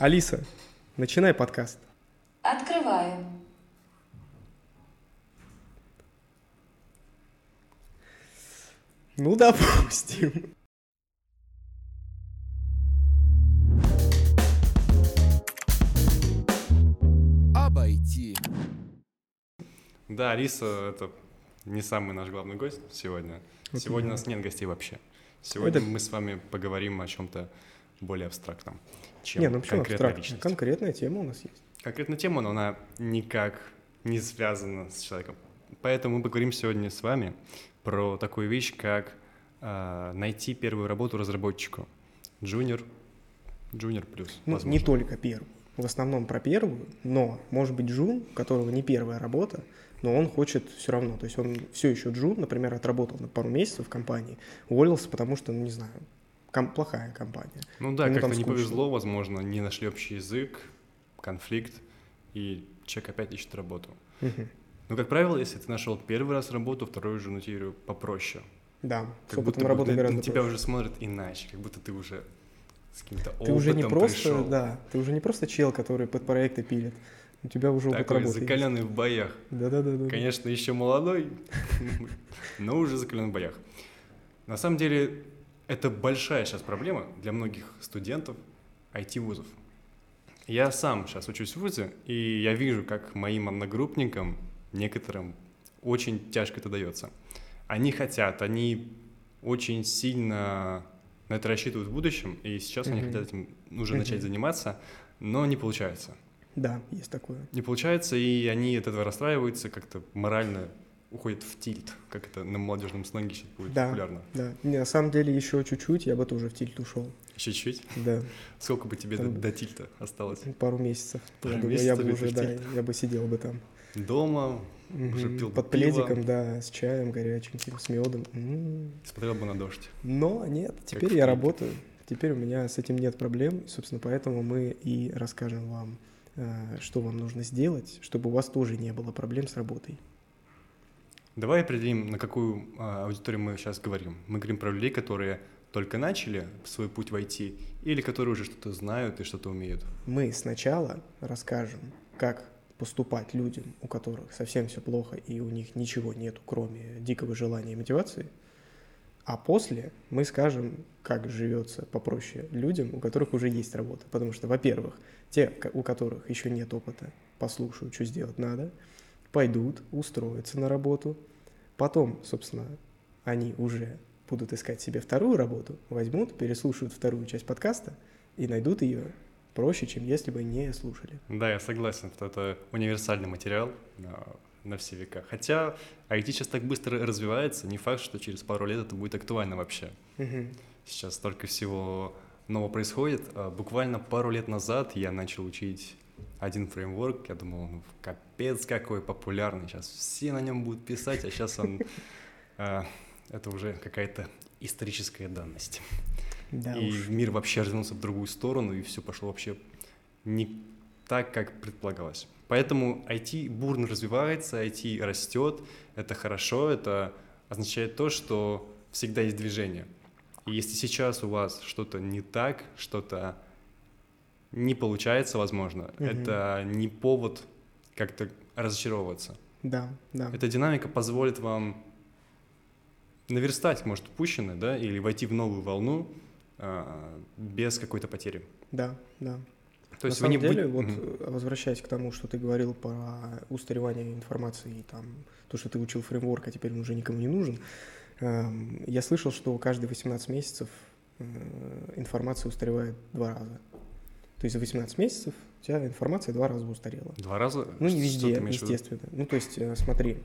Алиса, начинай подкаст. Открываю. Ну, допустим. Обойти. Да, Алиса — это не самый наш главный гость сегодня. Вот сегодня у нас нет гостей вообще. Сегодня Это- мы с вами поговорим о чем-то более абстрактном, чем Не, ну почему конкретная абстрактно? личность. Конкретная тема у нас есть. Конкретная тема, но она никак не связана с человеком. Поэтому мы поговорим сегодня с вами про такую вещь, как а, найти первую работу разработчику. Junior, Junior плюс. Ну, возможно. не только первую. В основном про первую, но может быть джун, у которого не первая работа, но он хочет все равно. То есть он все еще джун, например, отработал на пару месяцев в компании, уволился, потому что, ну не знаю, ком- плохая компания. Ну да, как-то не повезло, возможно, не нашли общий язык, конфликт, и человек опять ищет работу. Мгм. Ну, как правило, если ты нашел первый раз работу, второй уже, ну, тебе попроще. Да, Как будто опытом работы на, на тебя проще. уже смотрят иначе, как будто ты уже с каким-то Ты уже не опытом просто, пришел. да, ты уже не просто чел, который под проекты пилит. У тебя уже опыт Такой работы. есть. закаленный в боях. Да-да-да. Конечно, еще молодой, но уже закаленный в боях. На самом деле, это большая сейчас проблема для многих студентов IT-вузов. Я сам сейчас учусь в ВУЗе, и я вижу, как моим одногруппникам, некоторым, очень тяжко это дается. Они хотят, они очень сильно на это рассчитывают в будущем, и сейчас они Мгм. хотят этим уже Мгм. начать заниматься, но не получается. Да, есть такое. Не получается, и они от этого расстраиваются, как-то морально уходят в тильт, как это на молодежном сленге сейчас будет Да. популярно. Да. Не, на самом деле еще чуть-чуть, я бы тоже в тильт ушел. Еще чуть-чуть. Да, Сколько бы тебе до, Там- до тильта осталось? пару месяцев. Пару я, месяцев я бы уже, да, я бы сидел бы там. Дома Уже Мгм. пил Под пиво. пледиком, да, с чаем горяченьким, с медом. М. смотрел бы на дождь. Но нет, теперь я работаю. Теперь у меня с этим нет проблем. Собственно, поэтому мы и расскажем вам, э, что вам нужно сделать, чтобы у вас тоже не было проблем с работой. Давай определим, на какую а, аудиторию мы сейчас говорим. Мы говорим про людей, которые только начали свой путь в IT, или которые уже что-то знают и что-то умеют. Мы сначала расскажем, как поступать людям, у которых совсем все плохо и у них ничего нету, кроме дикого желания и мотивации. А после мы скажем, как живется попроще людям, у которых уже есть работа. Потому что, во-первых, те, у которых еще нет опыта, послушают, что сделать надо, пойдут, устроятся на работу. Потом, собственно, они уже будут искать себе вторую работу, возьмут, переслушают вторую часть подкаста и найдут ее проще, чем если бы не слушали. Да, я согласен, что это универсальный материал на, на все века. Хотя IT сейчас так быстро развивается, не факт, что через пару лет это будет актуально вообще. Сейчас столько всего нового происходит. А, Буквально пару лет назад я начал учить один фреймворк. Я думал, ну, капец какой популярный. Сейчас все на нем будут писать, а сейчас он... а, Это уже какая-то историческая данность. Да и уж. мир вообще развернулся в другую сторону, и все пошло вообще не так, как предполагалось. Поэтому IT бурно развивается, IT растет, это хорошо, это означает то, что всегда есть движение. И если сейчас у вас что-то не так, что-то не получается, возможно, Мгм. это не повод как-то разочаровываться. Да, да. Эта динамика позволит вам наверстать, может, упущенное, да, или войти в новую волну а, без какой-то потери. Да, да. То есть На самом деле, будь- вот э, возвращаясь к тому, что ты говорил про устаревание информации и там то, что ты учил фреймворк, а теперь он уже никому не нужен, эм, я слышал, что каждые 18 месяцев э, информация устаревает два раза. То есть за 18 месяцев у тебя информация два раза устарела. Два раза? Ну, не везде, естественно. Ну, то есть, э, смотри,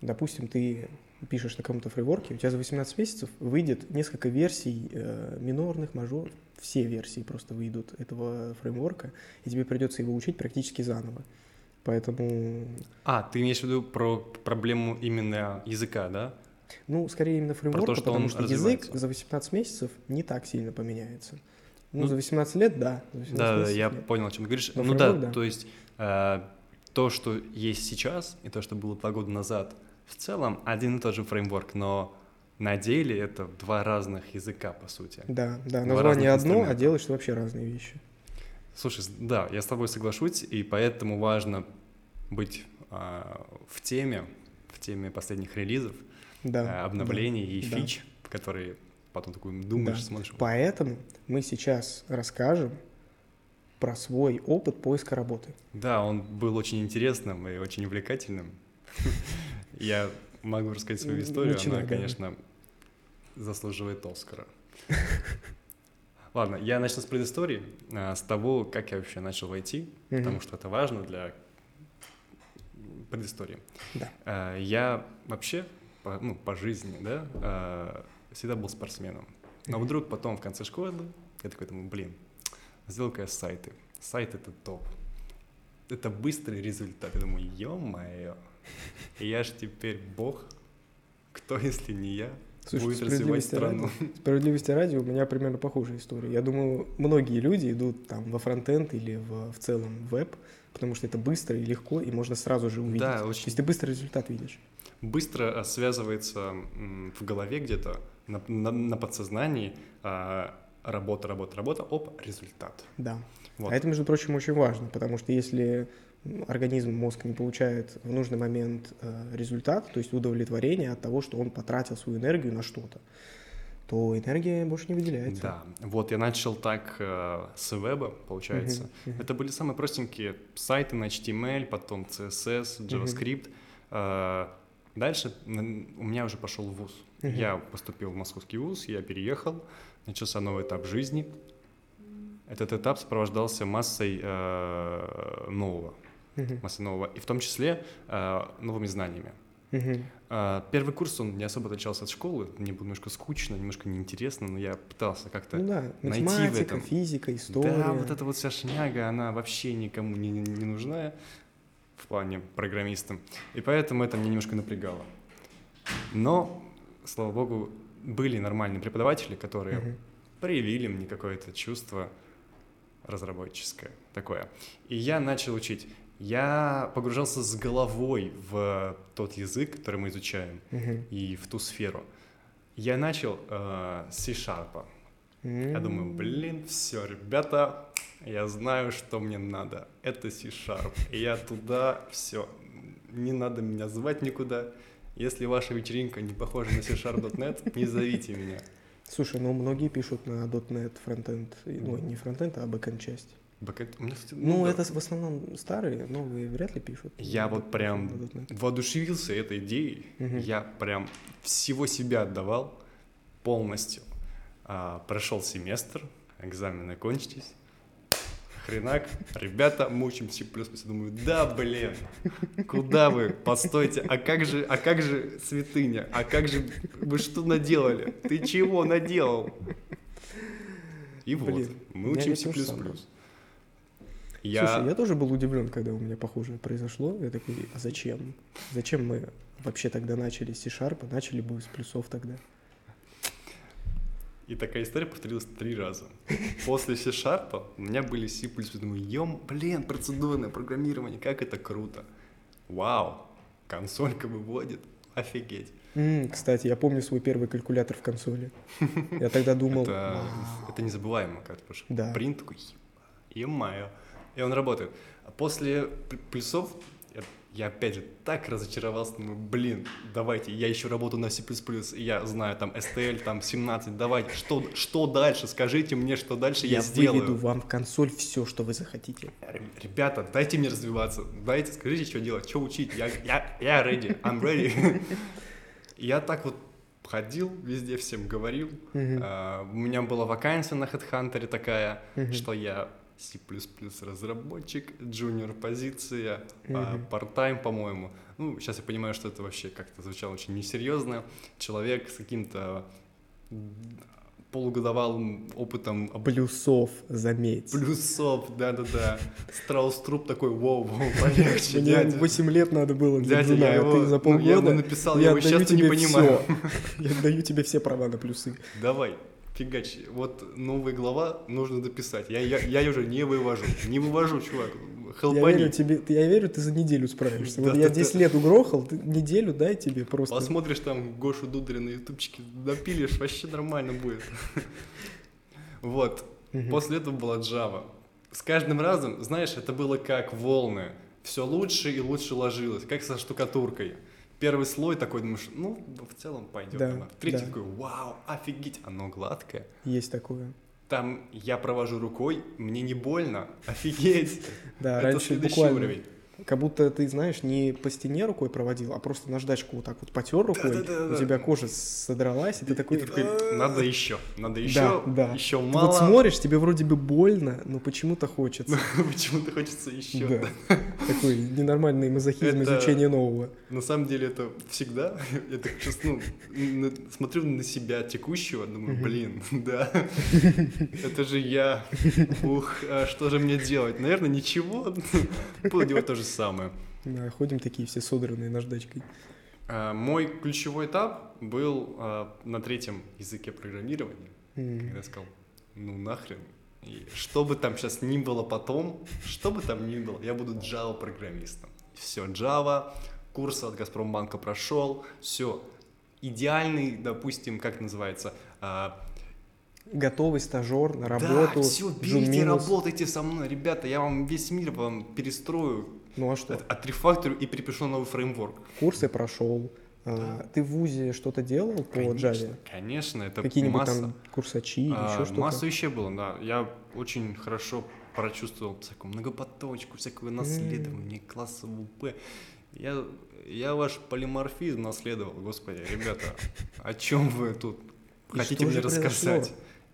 допустим, ты пишешь на каком-то фрейворке, у тебя за 18 месяцев выйдет несколько версий э, минорных, мажоров, все версии просто выйдут этого фреймворка, и тебе придется его учить практически заново. Поэтому, А, ты имеешь в виду про проблему именно языка, да? ну, скорее именно фреймворка, что потому что язык за 18 месяцев не так сильно поменяется. Ну, Ну, за 18 лет, да. за 18 Да, да, месяцев я понял, о чем ты говоришь. Но ну да, фреймворк, да. то есть э, то, что есть сейчас, и то, что было два года назад, в целом один и тот же фреймворк, но на деле это два разных языка, по сути. Да, да, Два название одно, а делаешь вообще разные вещи. Слушай, да, я с тобой соглашусь, и поэтому важно быть а, в теме, в теме последних релизов, Да, а, обновлений да, и да. фич, которые потом такой думаешь, Да. смотришь. Поэтому мы сейчас расскажем про свой опыт поиска работы. Да, он был очень интересным и очень увлекательным. Я могу рассказать свою историю, она, конечно, заслуживает Оскара. Ладно, я начну с предыстории, а, с того, как я вообще начал в IT, Мгм. потому что это важно для предыстории. Да. А, Я вообще, ну, по жизни, да, а, всегда был спортсменом. Но вдруг потом в конце школы я такой думаю, блин, сделаю-ка я сайты. Сайт — это топ. Это быстрый результат. Я думаю, ё-моё, я ж теперь бог. Кто, если не я, Слушай, будет развивать страну? ради- Справедливости ради, у меня примерно похожая история. Я думаю, многие люди идут там во фронтенд или в, в целом веб, потому что это быстро и легко, и можно сразу же увидеть. Да, То очень есть ты быстро результат видишь. быстро а, связывается в голове где-то, на, на- на подсознании а, работа, работа, работа, оп, результат. Да. Вот. А это, между прочим, очень важно, потому что если организм, мозг не получает в нужный момент э, результат, то есть удовлетворение от того, что он потратил свою энергию на что-то, то энергия больше не выделяется. Да, вот я начал так э, с веба, получается. Мгм, мгм. Это были самые простенькие сайты на HTML, потом CSS, JavaScript. Э, Дальше у меня уже пошел вуз. Мгм. Я поступил в московский вуз, я переехал, начался новый этап жизни. Этот этап сопровождался массой э, нового, Мгм, массой нового, и в том числе э, новыми знаниями. мгм. А, Первый курс, он не особо отличался от школы, мне было немножко скучно, немножко неинтересно, но я пытался как-то... Ну да, найти в этом. физика, история. Да, вот эта вот вся шняга, она вообще никому не, не- нужна в плане программистам, и поэтому это мне немножко напрягало. Но, слава богу, были нормальные преподаватели, которые Мгм. проявили мне какое-то чувство разработческое такое. И я начал учить. Я погружался с головой в тот язык, который мы изучаем, Мгм. и в ту сферу. Я начал э, с C-Sharp. Я думаю, блин, все, ребята, я знаю, что мне надо. Это C-Sharp. И я туда, все, не надо меня звать никуда. Если ваша вечеринка не похожа на C-Sharp.net, не зовите меня. Слушай, ну многие пишут на .NET фронтенд, ну не фронтенд, а бэкэнд часть. Бэкэнд- у меня, кстати, Ну, да. это в основном старые, новые вряд ли пишут. Я вот прям воодушевился этой идеей. Мгм. Я прям всего себя отдавал полностью. А, прошел семестр, экзамены кончились. Хренак, ребята, мучимся плюс плюс. Думаю, да, блин, куда вы? Постойте, а как же, а как же святыня? А как же, вы что наделали? Ты чего наделал? И вот, Блин, мы у меня учимся то же плюс самое. плюс. Слушай, я тоже был удивлен, когда у меня похожее произошло. Я такой, а зачем? Зачем мы вообще тогда начали с C-Sharp, начали бы с плюсов тогда? И такая история повторилась три раза. После C-Sharp у меня были C++. Думаю, ем, блин, процедурное программирование, как это круто. Вау, консолька выводит, офигеть. М, кстати, я помню свой первый калькулятор в консоли. Я тогда думал, это, это незабываемо, как потому что Да. принт такой, ё-моё, и он работает. А после плюсов я, я опять же так разочаровался, думаю, блин, давайте, я еще работаю на C++, я знаю там STL, там 17, давайте, что, что дальше, скажите мне, что дальше я, я сделаю. выведу вам в консоль все, что вы захотите. Ребята, дайте мне развиваться, дайте, скажите, что делать, что учить, я, я, я ready, I'm ready. Я так вот ходил, везде всем говорил. А, У меня была вакансия на HeadHunter такая, что я C++ разработчик, junior позиция, а, part-time, по-моему. Ну, сейчас я понимаю, что это вообще как-то звучало очень несерьезно. Человек с каким-то полугодовалым опытом Плюсов, заметь. плюсов, да-да-да. Страус труп такой, воу, воу, полегче, Мне дядя. 8 лет надо было для Дядя, я а его, ты за ну, полгода... я его написал, я, его отдаю сейчас не понимаю. всё. Я даю тебе все права на плюсы. Давай, фигач, вот новая глава нужно дописать. Я, я, я уже не вывожу, не вывожу, чувак. Я Хелпани. верю, тебе, я верю, ты за неделю справишься. Вот я да, 10 да. лет угрохал, ты неделю дай тебе просто. Посмотришь там Гошу Дударя на ютубчике, напилишь, вообще нормально будет. Вот. После этого была Java. с каждым разом, знаешь, это было как волны. Все лучше и лучше ложилось, как со штукатуркой. Первый слой такой, думаешь, ну, в целом пойдет. Да. Третий да. такой, вау, офигеть, оно гладкое. Есть такое. Там я провожу рукой, мне не больно, офигеть. Да, Это раньше следующий буквально уровень. Как будто ты, знаешь, не по стене рукой проводил, а просто наждачку вот так вот потер рукой, Да-да-да-да. у тебя кожа содралась, и ты такой... И ты такой, надо еще, надо Да, еще, да. еще Ты мало. вот смотришь, тебе вроде бы больно, но почему-то хочется. Почему-то хочется еще. Да. Такой ненормальный мазохизм Это- изучения нового. На самом деле это всегда. Я так сейчас, ну, смотрю на себя текущего, думаю, блин, да, это же я. Ух, а что же мне делать? Наверное, ничего. Буду делать то же самое. Да, ходим такие все содранные наждачкой. А, Мой ключевой этап был а, на третьем языке программирования. М. Когда я сказал, ну нахрен. И что бы там сейчас ни было потом, что бы там ни было, я буду Java программистом. Все, Java, курс от Газпромбанка прошел, все. Идеальный, допустим, как называется, а, Готовый стажер на работу. да, все, берите, работайте со мной, ребята, я вам весь мир вам перестрою, Ну а что? от- отрефакторю и перепишу новый фреймворк. Курсы прошел. А, Ты в ВУЗе что-то делал по Конечно, Java? Конечно, это Какие-нибудь масса. там курсачи А, еще что-то? Масса вещей было, да. Я очень хорошо прочувствовал всякую многопоточку, всякое наследование, классовую П. Я, я ваш полиморфизм наследовал, господи, ребята, о чем вы тут И хотите мне произошло?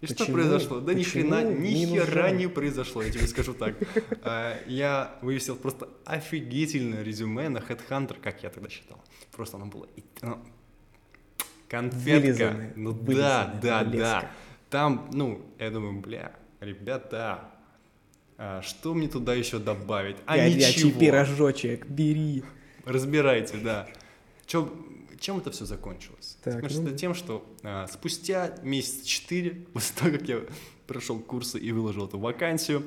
И что Почему? произошло? Да ни Почему хрена, ни минус хера не произошло, я тебе скажу так. А, Я вывесил просто офигительное резюме на Headhunter, как я тогда считал. Просто оно было... Конфетка. Ну да, да, да. Там, ну, я думаю, бля, ребята, а что мне туда еще добавить? А ничего. пирожочек, бери. Разбирайте, да. Чё- чем это все закончилось? Так, закончилось ну тем, что а, спустя месяц четыре, после того, как я прошел курсы и выложил эту вакансию,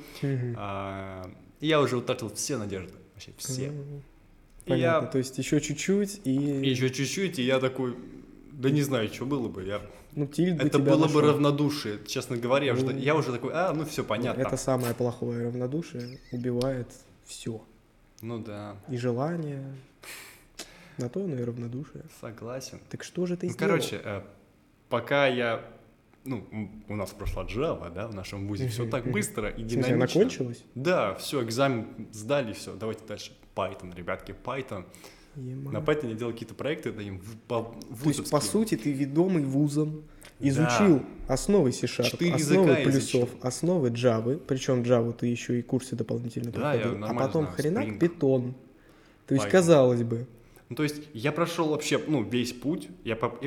а, я уже утратил все надежды. Вообще все. Понятно, я то есть еще чуть-чуть и... еще чуть-чуть, и я такой, да не знаю, что было бы. Я... Ну, Тильд бы Это было бы нашел. равнодушие, честно говоря. Я, уже, Ну, я уже такой, а, ну все понятно. Это самое плохое равнодушие, убивает все. Ну да, И желание, на то оно и равнодушие. согласен. Так что же ты Ну, сделал? короче, э, пока я... Ну, у нас прошла Java, да, в нашем вузе, все так быстро и смысле, она динамично. кончилась? Да, все, экзамен сдали, все, давайте дальше. Python, ребятки, Python. Ема. На Python я делал какие-то проекты, да, им по, То есть, по сути, ты ведомый вузом, Да. изучил основы C-Sharp, основы плюсов, изучил. основы Java, причем Java ты еще и курсы дополнительно Да, я проходил, а потом знаю, хренак Spring. питон. То есть, Python. казалось бы, Ну, то есть я прошел вообще, ну, весь путь. Я поп-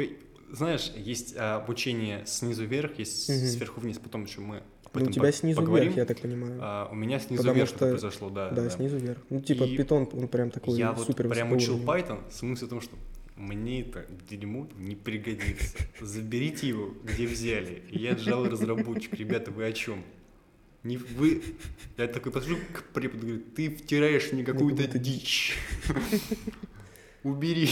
знаешь, есть а, обучение снизу вверх, есть Мгм. сверху вниз, потом еще мы ну, у тебя снизу поговорим. вверх, я так понимаю. А, у меня снизу Потому вверх что- произошло, да. да, снизу вверх. Ну, типа, И питон, он прям такой Я вот супер прям учил. Python с мыслью о том, что мне это дерьмо не пригодится. Заберите его, где взяли. Я Java разработчик. Ребята, вы о чем? Не вы... Я такой подхожу к преподу, говорю, ты втираешь мне какую-то какую-то дичь. Убери.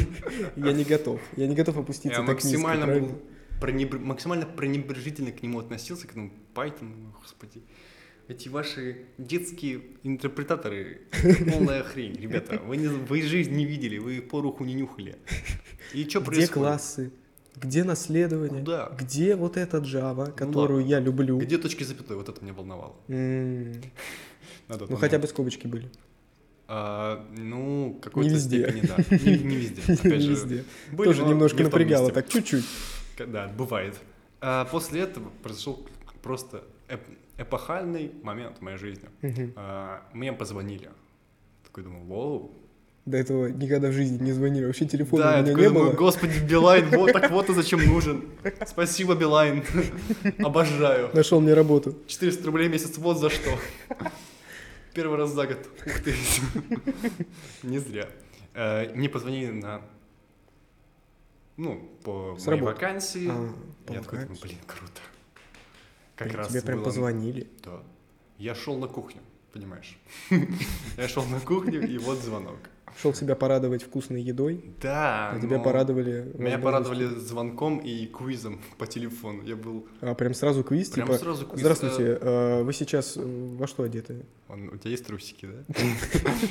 Я не готов. Я не готов опуститься Я так низко, максимально, правильно? был пренебр- максимально пренебрежительно к нему относился, к этому Python, господи. Эти ваши детские интерпретаторы, полная хрень, ребята. Вы, не, вы жизнь не видели, вы поруху не нюхали. И что Где происходит? классы? Где наследование? Куда? Где вот эта Java, которую ладно. я люблю? Где точки запятой? Вот это меня волновало. М, на тот Ну, хотя бы скобочки были. А, ну, какой-то Не везде. степени, да. Не, не везде. Опять Не же, везде. были, Тоже но немножко не напрягало, так чуть-чуть. Да, бывает. А после этого произошел просто эп- эпохальный момент в моей жизни. Мгм. А, мне позвонили. Такой думаю, вау. До этого никогда в жизни не звонили. Вообще телефона да, у меня такой не думаю, было. господи, Билайн, вот так вот и зачем нужен. Спасибо, Билайн. Обожаю. Нашел мне работу. 400 рублей в месяц, вот за что. Первый раз за год. Ух ты. Не зря. Э, Мне позвонили на... Ну, по С моей работы. вакансии. А, по Я такой думаю, блин, круто. Как Блин, раз Тебе прям позвонили. Да. Я шел на кухню, понимаешь? Я шел на кухню, и вот звонок. Шел себя порадовать вкусной едой, Да. а тебя порадовали... Меня порадовали звонком и квизом по телефону. Я был... А прям сразу квиз, Прям типа... сразу квиз. Здравствуйте, э, вы сейчас э, во что одеты? Он- У тебя есть трусики, да?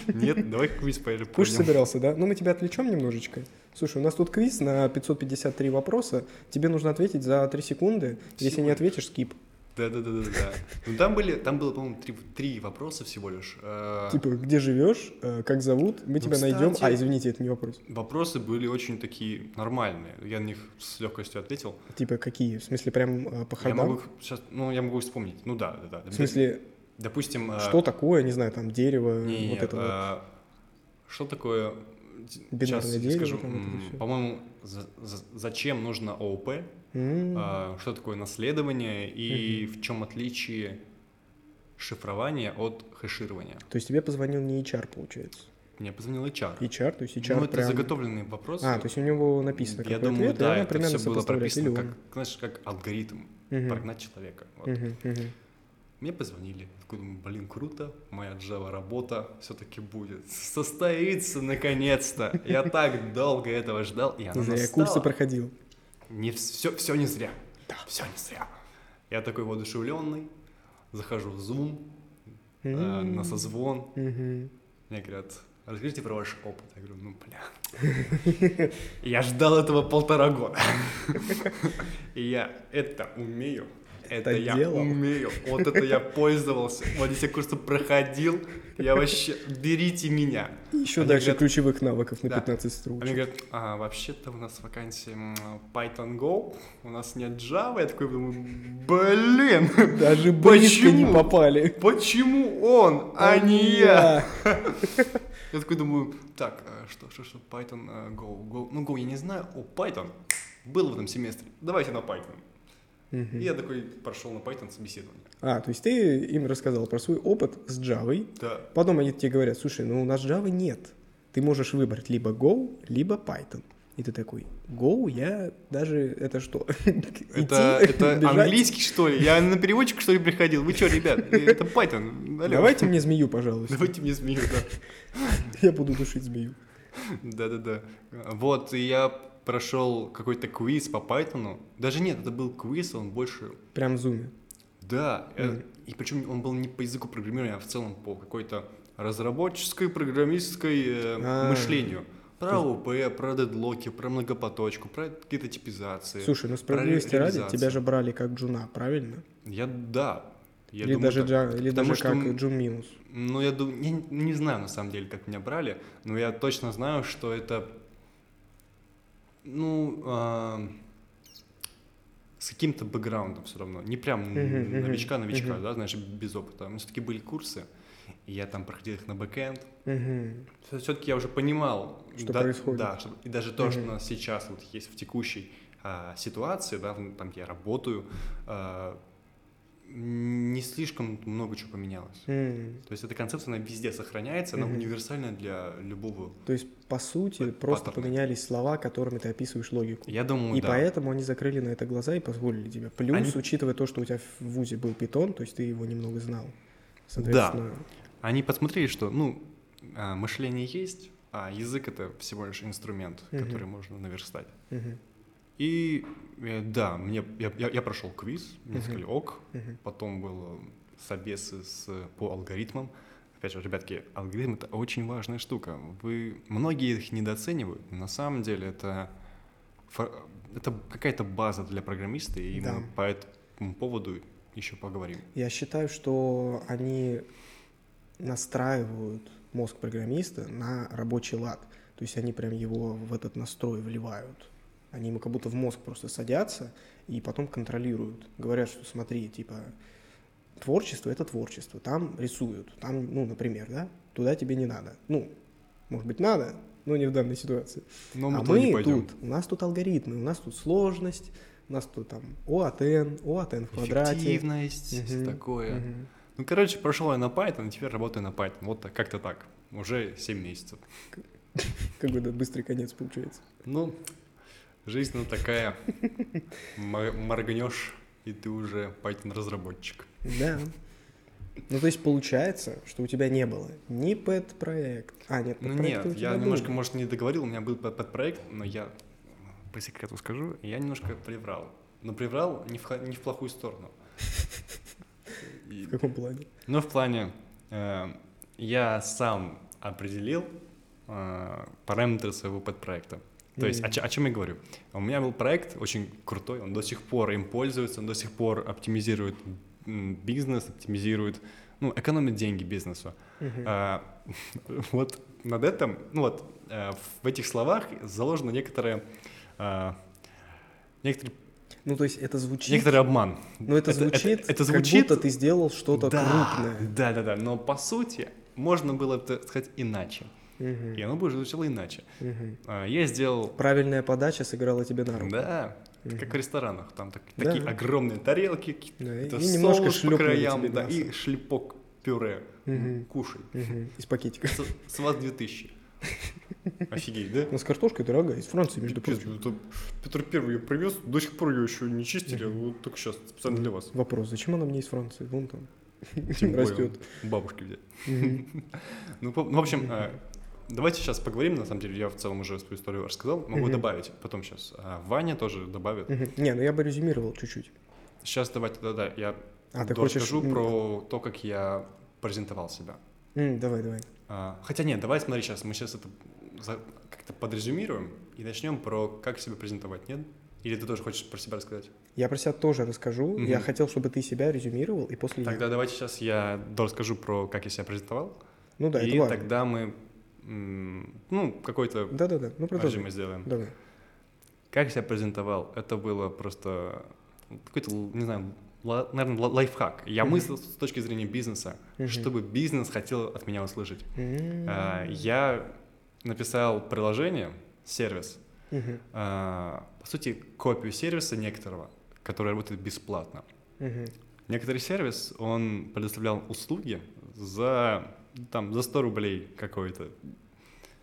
Нет? Давай квиз поедем. Кушать собирался, да? Ну, мы тебя отвлечем немножечко. Слушай, у нас тут квиз на 553 вопроса. Тебе нужно ответить за 3 секунды. Если не ответишь, скип. Да, да, да, да, да. Ну там были, там было, по-моему, три, три вопроса всего лишь. Э, Типа, где живешь, э, как зовут, мы тебя найдем. Ну, кстати- А, извините, это не вопрос. Вопросы были очень такие нормальные. Я на них с легкостью ответил. Типа, какие? В смысле, прям э, по Я ходам? могу сейчас, ну, я могу вспомнить. Ну да, да, да. В смысле, допустим, э, что такое, не знаю, там, дерево, не, вот это вот. э, что такое? Бинарное Сейчас дерево, скажу. По-моему, за- за- зачем нужно ООП? А, Что такое наследование и в чем отличие шифрования от хэширования? То есть тебе позвонил не HR, получается? Мне позвонил HR. HR, то есть HR ну, это прям... заготовленные вопросы. А, то есть у него написано Я думаю, ответ, да, это все было прописано как, знаешь, как алгоритм Мгм. прогнать человека. Вот. Мгм, мгм. Мне позвонили. Такой думаю, блин, круто, моя Java работа все-таки будет. Состоится наконец-то. Я так долго этого ждал, и она зря я курсы проходил. Не все, все не зря. Да. Все не зря. Я такой воодушевленный, захожу в Zoom, э, на созвон. Мне говорят, расскажите про ваш опыт. Я говорю, ну, бля. Я ждал этого полтора года. И я это умею. Это Так я делал. умею. Вот это я пользовался. Вот эти курсы проходил. Я вообще, берите меня. Еще Они дальше говорят- ключевых навыков на Да. 15 строк. Они говорят, а, вообще-то у нас вакансия Python Go, у нас нет Java. Я такой думаю, блин, Даже близко не Почему? попали. почему он, а не я? Я такой думаю, так, а что, что, что, Python, а, Go, Go, ну Go я не знаю, о, Python, был в этом семестре, давайте на Python. Мгм. И я такой прошел на Python собеседование. А, то есть ты им рассказал про свой опыт с Java. Да, Потом они тебе говорят, слушай, ну у нас Java нет. Ты можешь выбрать либо Go, либо Python. И ты такой, Go, я даже, это что? это, Идти, это бежать? английский, что ли? Я на переводчик, что ли, приходил? Вы что, ребят, это Python, алло. Давайте мне змею, пожалуйста. Давайте мне змею, да. Я буду душить змею. Да-да-да. Вот, и я прошел какой-то квиз по Python. Даже нет, это был квиз, он больше... Прям в зуме. Да, Мгм. и причем он был не по языку программирования, а в целом по какой-то разработческой, программистской э, А. мышлению. Про ОП, про дедлоки, про многопоточку, про какие-то типизации. Слушай, ну справедливости ради, тебя же брали как джуна, правильно? Я, да. Я или думаю, даже, так. джа- или даже что как джун минус. Ну, я думаю, я не знаю на самом деле, как меня брали, но я точно знаю, что это, ну, а, с каким-то бэкграундом все равно. Не прям новичка-новичка, да, знаешь, без опыта. Но все-таки были курсы, и я там проходил их на бэкэнд. Все-таки я уже понимал, Что да, происходит. Да, что- и даже то, что у нас сейчас вот есть в текущей а, ситуации, да, там, где я работаю, а, не слишком много чего поменялось. М. То есть эта концепция, она везде сохраняется, она Мгм. универсальна для любого. То есть, по сути, П- просто поменялись слова, которыми ты описываешь логику. Я думаю, И да. поэтому они закрыли на это глаза и позволили тебе. Плюс, Они- учитывая то, что у тебя в ВУЗе был питон, то есть ты его немного знал. Соответственно, Они посмотрели, что, ну, а, мышление есть, а язык — это всего лишь инструмент, Мгм. который можно наверстать. мгм, И э, да, мне, я, я, я прошел квиз, мне сказали ок, потом был собесы с, по алгоритмам. Опять же, ребятки, алгоритм — это очень важная штука. Вы, многие их недооценивают, но на самом деле это, это какая-то база для программиста, и Да. мы по этому поводу еще поговорим. Я считаю, что они настраивают мозг программиста на рабочий лад. То есть они прям его в этот настрой вливают. Они ему как будто в мозг просто садятся и потом контролируют. Говорят, что смотри, типа, творчество — это творчество. Там рисуют. Там, ну, например, да, туда тебе не надо. Ну, может быть, надо, но не в данной ситуации. Но мы а туда не мы пойдем. тут, у нас тут алгоритмы, у нас тут сложность, у нас тут там ОАТН, ОАТН в квадрате. Эффективность, Мгм, такое. мгм. Ну, короче, прошел я на Python, теперь работаю на Python. Вот так, как-то так. Уже 7 месяцев. Какой-то быстрый конец получается. Ну, жизнь она такая. Моргнешь, и ты уже Python-разработчик. Да. Ну, то есть получается, что у тебя не было ни пэт-проект. А, нет, Ну нет, я немножко, были. может, не договорил, у меня был под, проект, но я по секрету скажу, я немножко приврал. Но приврал не в, не в плохую сторону. И- В каком плане? Ну, в плане, э, я сам определил э, параметры своего подпроекта. То есть, о, о чем я говорю? У меня был проект очень крутой, он до сих пор им пользуется, он до сих пор оптимизирует бизнес, оптимизирует, ну, экономит деньги бизнесу. А, вот над этим, ну вот, э, в этих словах заложено некоторое, а, некоторый, Ну, то есть это звучит... некоторый обман. Ну, это это- звучит, это звучит- как будто ты сделал что-то да, крупное. Да, да, да. Но по сути можно было это сказать иначе. И оно бы звучало иначе. А, Я сделал. Правильная подача сыграла тебе на руку. Да, как в ресторанах. Там так- Да. такие огромные тарелки, ки- Да, и это немножко соус по краям, да, и шлепок пюре. Кушай. Из пакетика. С, с вас 2000. Офигеть, да? Ну, с картошкой дорогая, из Франции, между прочим. это Петр Первый ее привез, до сих пор ее еще не чистили, вот только сейчас, специально для вас. Вопрос, зачем она мне из Франции? Вон там. Тем Растет. Бабушки взять. Ну, ну, в общем, э, давайте сейчас поговорим, на самом деле, я в целом уже свою историю рассказал, могу Мгм. добавить потом сейчас. А Ваня тоже добавит. Мгм. Не, ну я бы резюмировал чуть-чуть. Сейчас давайте, да-да, я А, ты хочешь... расскажу про то, как я презентовал себя. м, Давай, давай. А, Хотя нет, давай смотри сейчас, мы сейчас это как-то подрезюмируем и начнем про как себя презентовать, нет? Или ты тоже хочешь про себя рассказать? Я про себя тоже расскажу. Я Мгм. хотел, чтобы ты себя резюмировал, и после я. Тогда давайте сейчас я расскажу про как я себя презентовал, Ну да, и это важно. тогда мы, ну, какой-то Да-да-да, ну продолжай. резюме сделаем. Давай. Как себя презентовал? Это было просто какой-то, не знаю, наверное, лайфхак. Я Мгм. мыслил с точки зрения бизнеса, Мгм. чтобы бизнес хотел от меня услышать. М. А, Я написал приложение, сервис, Мгм. а, по сути, копию сервиса некоторого, который работает бесплатно. Мгм. Некоторый сервис, он предоставлял услуги за, там, за 100 рублей какой-то.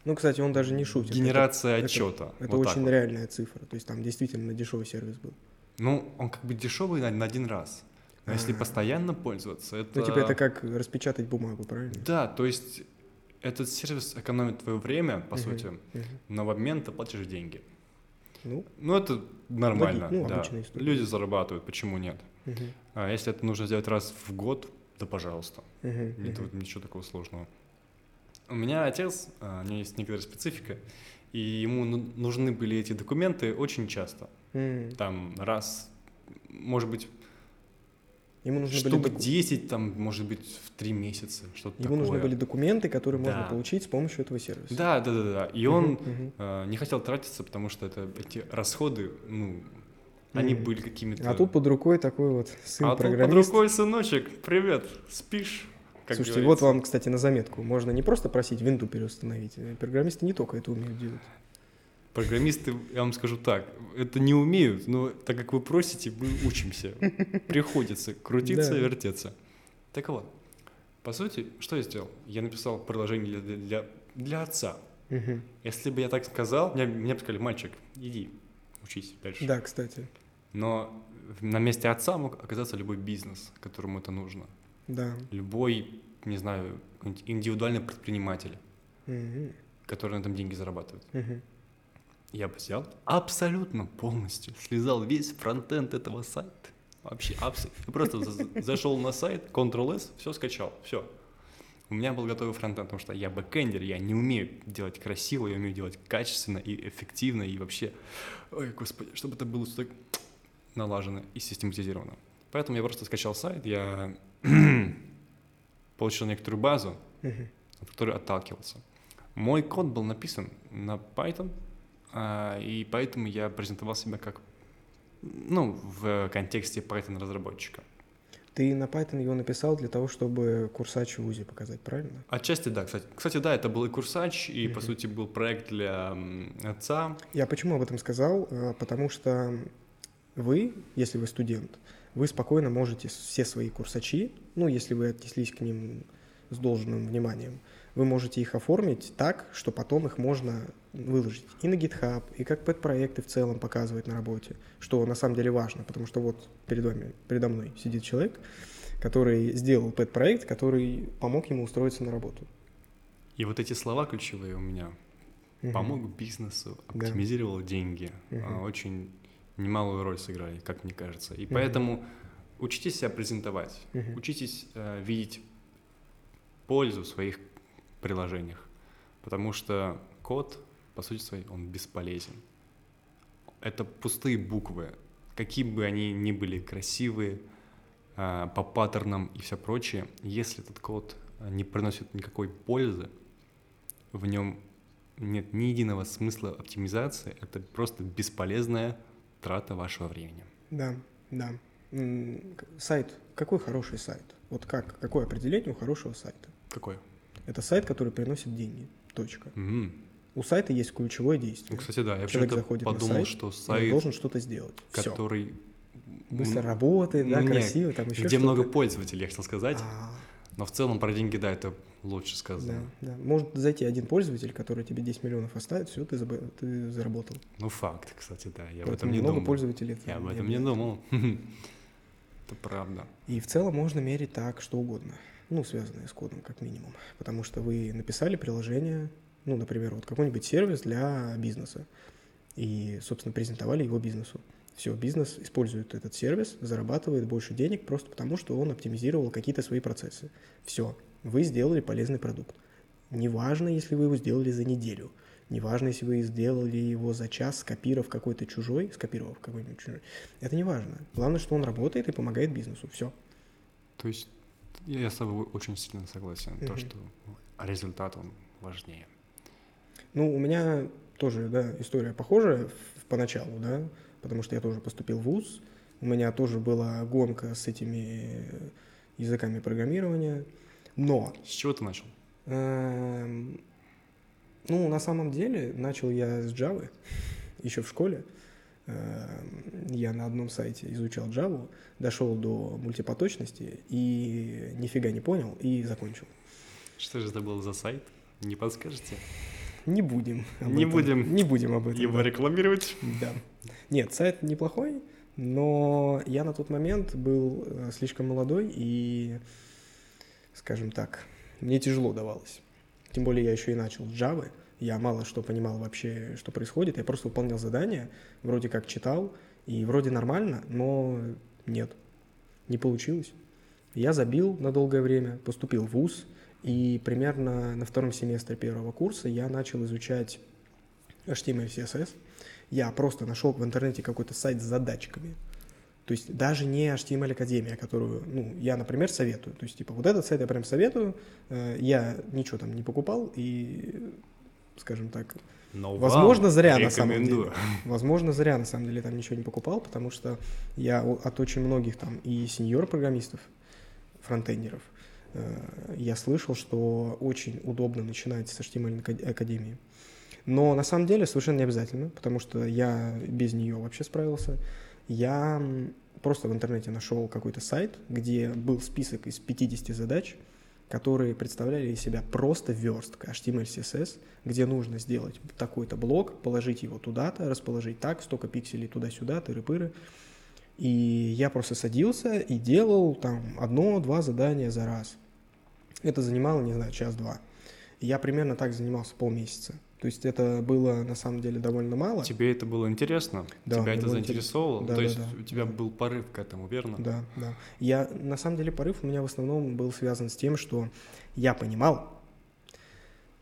Ну, кстати, он даже не шутит. Это- Генерация это- отчета. Это, вот так очень вот. реальная цифра. То есть там действительно дешевый сервис был. Ну, он как бы дешевый на, на один раз. Но если А. постоянно пользоваться, это... Ну, типа это как распечатать бумагу, правильно? Да, то есть этот сервис экономит твое время, по Мгм. сути, Мгм. но в обмен ты платишь деньги. Ну, Ну, это нормально, ну, да. Люди зарабатывают, почему нет? мгм. А если это нужно сделать раз в год, да пожалуйста. Мгм. Нет Мгм. тут ничего такого сложного. У меня отец, а, у него есть некоторая специфика, и ему ну- нужны были эти документы очень часто. М. Там раз, может быть, Ему нужны были штук доку- 10, там, может быть, в три месяца, что-то Ему нужны такое. были документы, которые можно Да. получить с помощью этого сервиса. Да, да, да, да. И Мгм, он мгм. э, не хотел тратиться, потому что это эти расходы, ну, они Мгм. были какими-то. А тут под рукой такой вот сын А тут под программист. рукой, сыночек, привет, спишь? Как Слушайте, вот говорится. вам, кстати, на заметку. Можно не просто просить винду переустановить. э, Программисты не только это умеют делать. Программисты, я вам скажу так, это не умеют, но так как вы просите, мы учимся. Приходится крутиться Да. и вертеться. Так вот, по сути, что я сделал? Я написал приложение для, для, для отца. Если бы я так сказал, мне, мне бы сказали, мальчик, иди, учись дальше. Да, кстати. Но на месте отца мог оказаться любой бизнес, которому это нужно. Да. Любой, не знаю, индивидуальный предприниматель, Мгм. который на этом деньги зарабатывает. Мгм. Я бы взял абсолютно полностью, слизал весь frontend этого сайта. Вообще, абсолютно. Просто за- зашел на сайт, Ctrl-S, все скачал, все. У меня был готовый frontend, потому что я backend ер, я не умею делать красиво, я умею делать качественно и эффективно, и вообще, ой, господи, чтобы это было так налажено и систематизировано. Поэтому я просто скачал сайт, я получил некоторую базу, от которой отталкивался. Мой код был написан на Python, а, и поэтому я презентовал себя как, ну, в контексте Python-разработчика. Ты на Python его написал для того, чтобы курсач в ВУЗе показать, правильно? Отчасти, да, кстати. Кстати, да, это был и курсач, и, по Мгм. сути, был проект для отца. Я почему об этом сказал? А, Потому что вы, если вы студент, вы спокойно можете все свои курсачи, ну, если вы отнеслись к ним с должным вниманием, вы можете их оформить так, что потом их можно выложить и на GitHub, и как пэт-проекты в целом показывать на работе, что на самом деле важно, потому что вот перед вами, передо мной сидит человек, который сделал пэт-проект, который помог ему устроиться на работу. И вот эти слова ключевые у меня. Мгм. Помог бизнесу, Да. оптимизировал деньги. Мгм. а, Очень немалую роль сыграли, как мне кажется. И Мгм. поэтому учитесь себя презентовать, Мгм. учитесь э, видеть пользу в своих приложениях. Потому что код, по сути своей, он бесполезен. Это пустые буквы. Какие бы они ни были красивые, а, по паттернам и все прочее, если этот код а, не приносит никакой пользы, в нем нет ни единого смысла оптимизации, это просто бесполезная трата вашего времени. Да, да. Сайт. Какой хороший сайт? Вот как? Какое определение у хорошего сайта? Какой? Это сайт, который приносит деньги. Точка. Мгм. У сайта есть ключевое действие. Ну, кстати, да, я Человек заходит на подумал, сайт, что сайт, должен что-то сделать. Все. который... Быстро работает, да, не, красиво, там еще где много пользователей, я хотел сказать. А, Но в целом про деньги, да, это лучше да, сказано. да. Может зайти один пользователь, который тебе 10 миллионов оставит, все, ты, заб- ты заработал. Ну, факт, кстати, да, я об этом не много думал. пользователей. это Я об этом не думал. Это правда. И в целом можно мерить так, что угодно. Ну, связанное с кодом, как минимум. Потому что вы написали приложение, ну, например, вот какой-нибудь сервис для бизнеса. И, собственно, презентовали его бизнесу. Все, бизнес использует этот сервис, зарабатывает больше денег просто потому, что он оптимизировал какие-то свои процессы. Все, вы сделали полезный продукт. Неважно, если вы его сделали за неделю. Неважно, если вы сделали его за час, скопировав какой-то чужой, скопировав какой-нибудь чужой. Это не важно. Главное, что он работает и помогает бизнесу. Все. То есть я с тобой очень сильно согласен. То, Мгм. что результат, он важнее. Ну, у меня тоже, да, история похожая поначалу, да, потому что я тоже поступил в ВУЗ, у меня тоже была гонка с этими языками программирования, но, С чего ты начал? эм, ну, на самом деле, начал я с Java еще в школе, Эм, я на одном сайте изучал Java, дошел до мультипоточности и нифига не понял и закончил. Что же это был за сайт? Не подскажете? Не будем. Не этом. будем Не будем об этом. Его да. рекламировать? Да. Нет, сайт неплохой, но я на тот момент был э, слишком молодой и, скажем так, мне тяжело давалось. Тем более я еще и начал с Java. Я мало что понимал вообще, что происходит. Я просто выполнял задания, вроде как читал, и вроде нормально, но нет, не получилось. Я забил на долгое время, поступил в ВУЗ, и примерно на втором семестре первого курса я начал изучать HTML, CSS. Я просто нашел в интернете какой-то сайт с задачками. То есть даже не HTML Академия, которую, ну, я, например, советую. То есть, типа, вот этот сайт я прям советую. Э, Я ничего там не покупал и, скажем так, Но Возможно, вам зря на самом рекомендую. деле. Возможно, зря на самом деле там ничего не покупал, потому что я от очень многих там и сеньор-программистов, фронтендеров, э, я слышал, что очень удобно начинать с HTML ака- Академии. Но на самом деле совершенно не обязательно, потому что я без нее вообще справился. Я просто в интернете нашел какой-то сайт, где был список из 50 задач, которые представляли из себя просто верстка HTML, CSS, где нужно сделать такой-то блок, положить его туда-то, расположить так, столько пикселей туда-сюда, тыры-пыры. И я просто садился и делал там одно-два задания за раз. Это занимало, не знаю, час-два. Я примерно так занимался полмесяца. То есть это было на самом деле довольно мало. Тебе это было интересно? Да, Тебя это интересно. Да, То да, есть да, у тебя да. был порыв к этому, верно? Да, да. Я, на самом деле, порыв у меня в основном был связан с тем, что я понимал,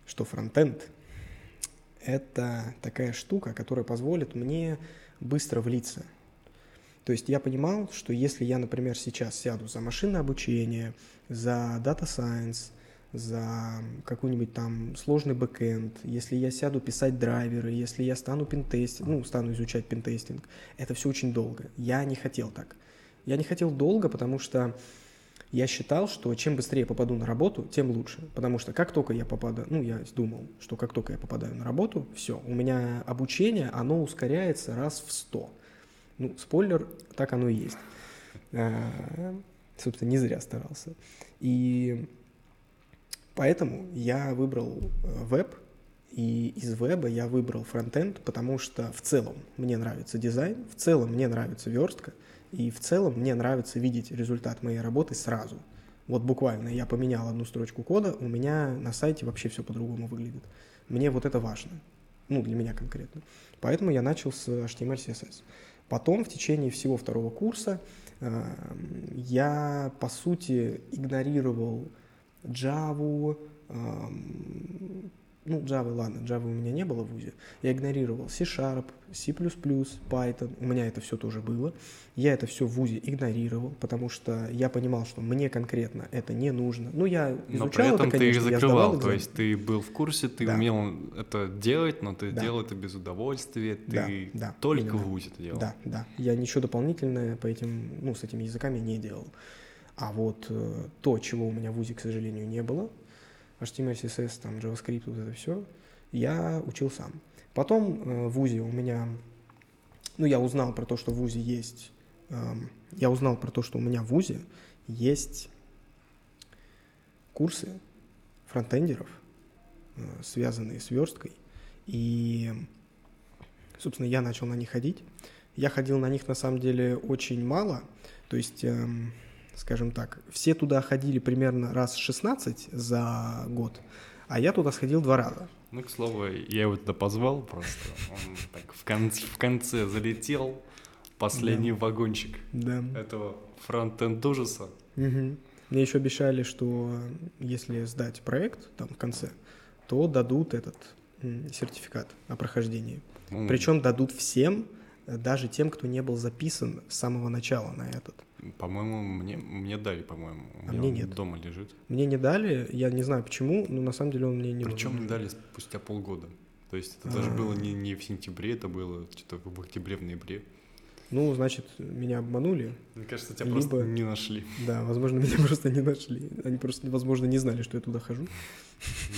что фронтенд — это такая штука, которая позволит мне быстро влиться. То есть я понимал, что если я, например, сейчас сяду за машинное обучение, за Science, за какой-нибудь там сложный бэкэнд, если я сяду писать драйверы, если я стану пентестинг, ну, стану изучать пентестинг, это все очень долго. Я не хотел так. Я не хотел долго, потому что я считал, что чем быстрее я попаду на работу, тем лучше. Потому что как только я попадаю, ну, я думал, что как только я попадаю на работу, все, у меня обучение, оно ускоряется раз в сто. Ну, спойлер, так оно и есть. А, Собственно, не зря старался. И поэтому я выбрал э, веб, и из веба я выбрал фронтенд, потому что в целом мне нравится дизайн, в целом мне нравится верстка, И в целом мне нравится видеть результат моей работы сразу. Вот буквально я поменял одну строчку кода, у меня на сайте вообще все по-другому выглядит. Мне вот это важно. Ну, для меня конкретно. Поэтому я начал с HTML, CSS. Потом в течение всего второго курса э, я, по сути, игнорировал Java, э, ну, Java, ладно, Java у меня не было в ВУЗе, я игнорировал C-Sharp, C++, Python, у меня это все тоже было. Я это все в ВУЗе игнорировал, потому что я понимал, что мне конкретно это не нужно. Ну, я изучал но при этом это, ты их конечно, закрывал, то есть ты был в курсе, ты Да. умел это делать, но ты Да. делал это без удовольствия, Да, ты да, только именно. в ВУЗе это делал. Да, да. Я ничего дополнительное по этим, ну, с этими языками не делал. А вот э, то, чего у меня в ВУЗе, к сожалению, не было, HTML, CSS, там, JavaScript, вот это все, я учил сам. Потом э, в ВУЗе у меня, ну, я узнал про то, что в ВУЗе есть, эм, я узнал про то, что у меня в ВУЗе есть курсы фронтендеров, э, связанные с версткой, и, собственно, я начал на них ходить. Я ходил на них на самом деле очень мало, то есть, эм, скажем так, все туда ходили примерно раз 16 за год, а я туда сходил два раза. Ну, к слову, я его туда позвал просто. Он так в конце, в конце залетел, последний вагончик Да. этого фронтенд ужаса. Мгм. Мне еще обещали, что если сдать проект там в конце, то дадут этот сертификат о прохождении. Ну, Причем дадут всем, даже тем, кто не был записан с самого начала на этот. По-моему, мне, мне дали, по-моему. А мне нет. дома лежит. Мне не дали, я не знаю почему, но на самом деле он мне не Причем не дали спустя полгода. То есть это даже А. было не, не в сентябре, это было что-то в октябре, в ноябре. Ну, значит, меня обманули. Мне кажется, тебя Либо- просто не нашли. Да, возможно, меня просто не нашли. Они просто, возможно, не знали, что я туда хожу.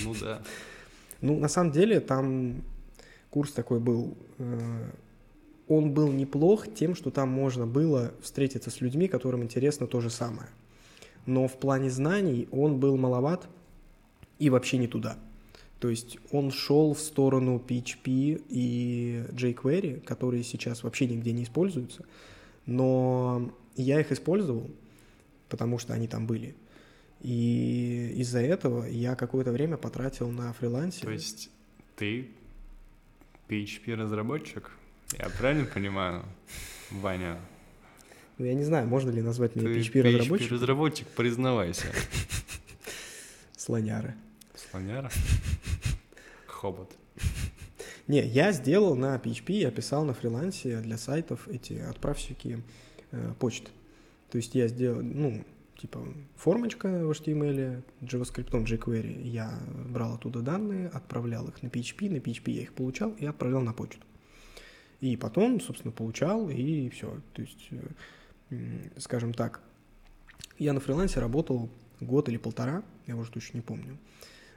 Ну да. Ну, на самом деле, там курс такой был. Он был неплох тем, что там можно было встретиться с людьми, которым интересно то же самое. Но в плане знаний он был маловат и вообще не туда. То есть он шел в сторону PHP и jQuery, которые сейчас вообще нигде не используются. Но я их использовал, потому что они там были. И из-за этого я какое-то время потратил на фрилансе. То есть ты PHP-разработчик? Я правильно понимаю, Ваня? Ну, я не знаю, можно ли назвать меня PHP-разработчиком. PHP-разработчик, признавайся. Слоняры. Слоняра? Хобот. Не, я сделал на PHP, я писал на фрилансе для сайтов эти отправщики э, почты. То есть я сделал, ну, типа формочка в HTML, JavaScript, jQuery. Я брал оттуда данные, отправлял их на PHP, на PHP я их получал и отправлял на почту. И потом, собственно, получал, и все. То есть, э, скажем так, я на фрилансе работал год или полтора, я уже точно не помню.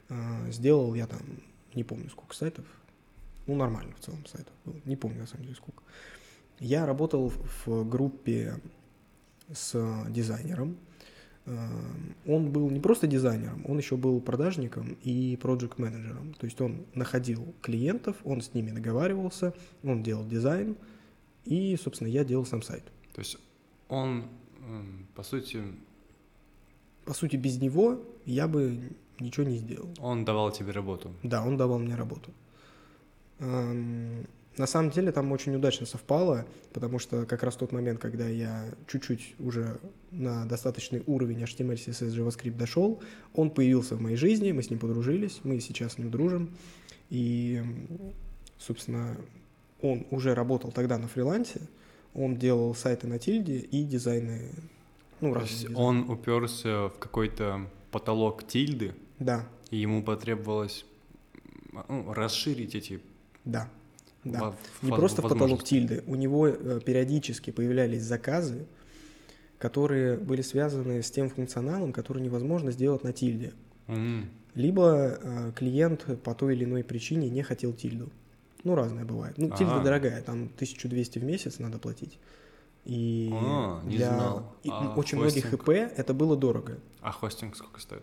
А, Сделал я там, не помню сколько сайтов, ну, нормально в целом сайтов было, не помню на самом деле сколько. Я работал в группе с дизайнером. Э, Он был не просто дизайнером, он еще был продажником и проект менеджером То есть он находил клиентов, он с ними договаривался, он делал дизайн, и, собственно, я делал сам сайт. То есть он, м, по сути, По сути, без него я бы ничего не сделал. он давал тебе работу. Да, он давал мне работу. На самом деле там очень удачно совпало, потому что как раз тот момент, когда я чуть-чуть уже на достаточный уровень HTML, CSS, JavaScript дошел, он появился в моей жизни, мы с ним подружились, мы сейчас с ним дружим. И, собственно, он уже работал тогда на фрилансе, он делал сайты на тильде и дизайны, ну, То есть дизайны. он уперся в какой-то потолок тильды, Да, и ему потребовалось ну, расширить эти да, да. во- Не просто в потолок тильды. У него э, периодически появлялись заказы, которые были связаны с тем функционалом, который невозможно сделать на тильде. М, Либо э, клиент по той или иной причине не хотел тильду. Ну, разное бывает. Ну, тильда Ага. дорогая, там 1200 в месяц надо платить. И А, не для знал. и А очень многих хостинг? ИП это было дорого. А хостинг сколько стоит?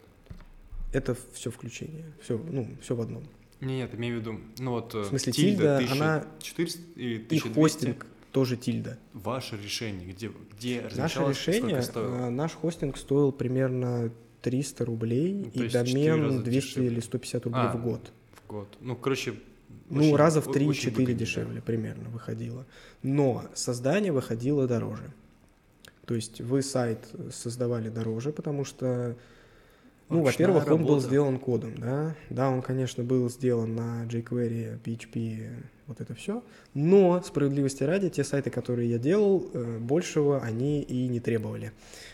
Это все включение. Все, ну, все в одном. Не, нет, имею в виду, ну вот... В смысле, тильда, она- 1400 или И 1200? хостинг тоже тильда. Ваше решение, где, где Наше решение, стоило? э, наш хостинг стоил примерно 300 рублей, Ну, и домен раза 200 дешевле. или 150 рублей А, в год. В год. Ну, короче, Ну, очень- раза в о- 3-4 очень выгоднее, да. дешевле примерно выходило. Но создание выходило дороже. То есть вы сайт создавали дороже, потому что, ну, во-первых, он был сделан кодом, да. Да, он, конечно, был сделан на jQuery, PHP, вот это все. Но, справедливости ради, те сайты, которые я делал, э, большего они и не требовали.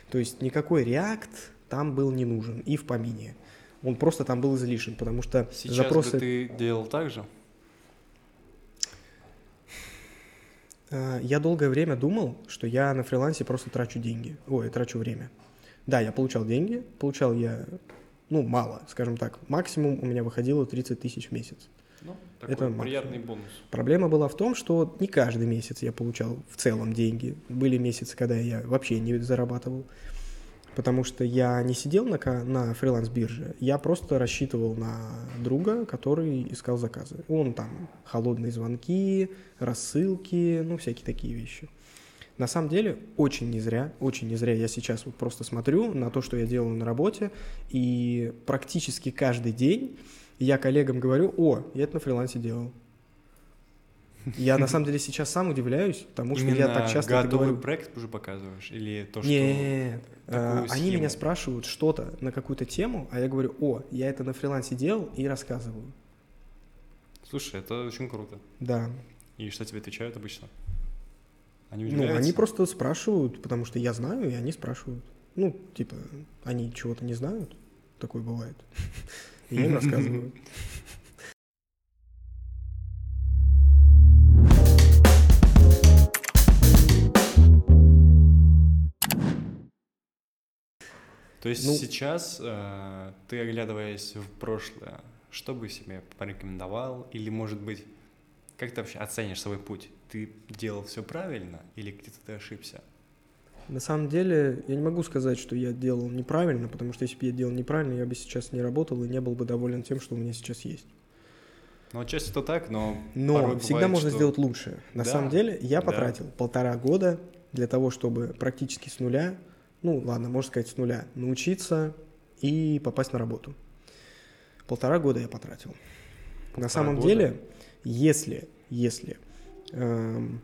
То есть никакой React там был не нужен и в помине. Он просто там был излишен, потому что Сейчас запросы... бы ты делал так же? Э, Я долгое время думал, что я на фрилансе просто трачу деньги. Ой, трачу время. Да, я получал деньги, получал я, ну, мало, скажем так. Максимум у меня выходило 30 тысяч в месяц. Ну, Это такой максимум. приятный бонус. Проблема была в том, что не каждый месяц я получал в целом деньги. Были месяцы, когда я вообще не зарабатывал, потому что я не сидел на, на фриланс-бирже, я просто рассчитывал на друга, который искал заказы. Он там холодные звонки, рассылки, ну, всякие такие вещи. На самом деле, очень не зря, очень не зря я сейчас вот просто смотрю на то, что я делаю на работе, и практически каждый день я коллегам говорю, о, я это на фрилансе делал. Я на самом деле сейчас сам удивляюсь, потому что я так часто это готовый говорю. проект уже показываешь? Или то, что... Такую а, они меня спрашивают что-то на какую-то тему, а я говорю, о, я это на фрилансе делал и рассказываю. Слушай, это очень круто. Да. И что тебе отвечают обычно? Они Ну, они просто спрашивают, потому что я знаю, и они спрашивают. Ну, типа, они чего-то не знают, такое бывает. И Я им рассказываю. То есть Ну- сейчас э, ты, оглядываясь в прошлое, что бы себе порекомендовал? Или, может быть, как ты вообще оценишь свой путь? Ты делал все правильно или где-то ты ошибся? На самом деле, я не могу сказать, что я делал неправильно, потому что если бы я делал неправильно, я бы сейчас не работал и не был бы доволен тем, что у меня сейчас есть. Ну, отчасти это так, но Но порой всегда бывает, можно что- сделать лучше. На Да, самом деле, я да. потратил полтора года для того, чтобы практически с нуля, ну ладно, можно сказать с нуля, научиться и попасть на работу. Полтора года я потратил. на Полтора самом года? деле, если, если эм,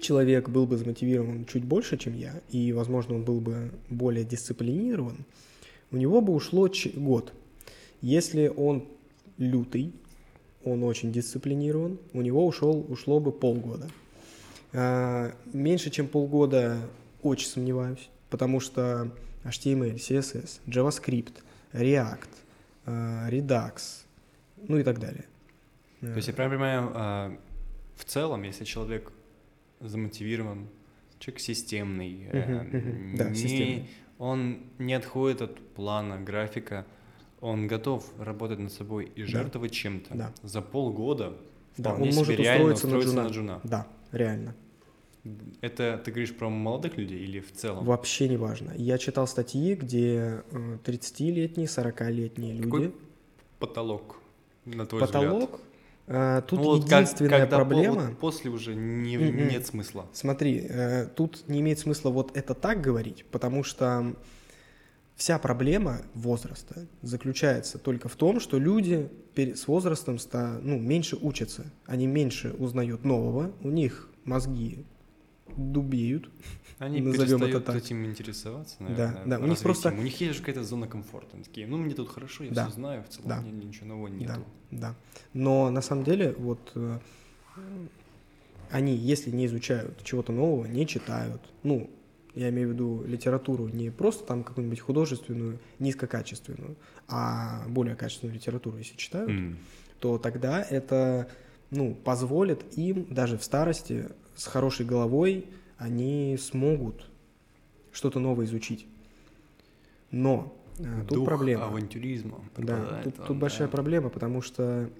человек был бы замотивирован чуть больше, чем я, и, возможно, он был бы более дисциплинирован, у него бы ушло год. Если он лютый, он очень дисциплинирован, у него ушел, ушло бы полгода. А, Меньше, чем полгода, очень сомневаюсь, потому что HTML, CSS, JavaScript, React, а, Redux, ну и так далее. То есть я правильно понимаю, а, в целом, если человек замотивирован, человек системный, э. Да, не- системный. он не отходит от плана, графика, он готов работать над собой и Да. жертвовать чем-то. Да. За полгода Да, он может реально устроиться на устроиться джуна. на джуна. Да, реально. Это ты говоришь про молодых людей или в целом? Вообще не важно. Я читал статьи, где э, 30-летние, 40-летние люди. Какой потолок, на твой взгляд? Потолок. Э, Тут Ну, вот как- единственная по- проблема. вот после уже не- Мгм. нет смысла. Смотри, э, тут не имеет смысла вот это так говорить, потому что вся проблема возраста заключается только в том, что люди с возрастом ста- ну, меньше учатся, они меньше узнают нового, у них мозги дубеют. Они Назовем это так. этим интересоваться, Да, наверное, да, у них просто- У них есть же какая-то зона комфорта. Они такие, ну, мне тут хорошо, я Да, все знаю, в целом да. меня ничего нового нету. Да, да. Но на самом деле вот э, они, если не изучают чего-то нового, не читают, ну, я имею в виду литературу не просто там какую-нибудь художественную, низкокачественную, а более качественную литературу, если читают, М. то тогда это ну, позволит им даже в старости с хорошей головой они смогут что-то новое изучить. Но э, тут Дух проблема. авантюризма. Да, тут, он, тут большая да. проблема, потому что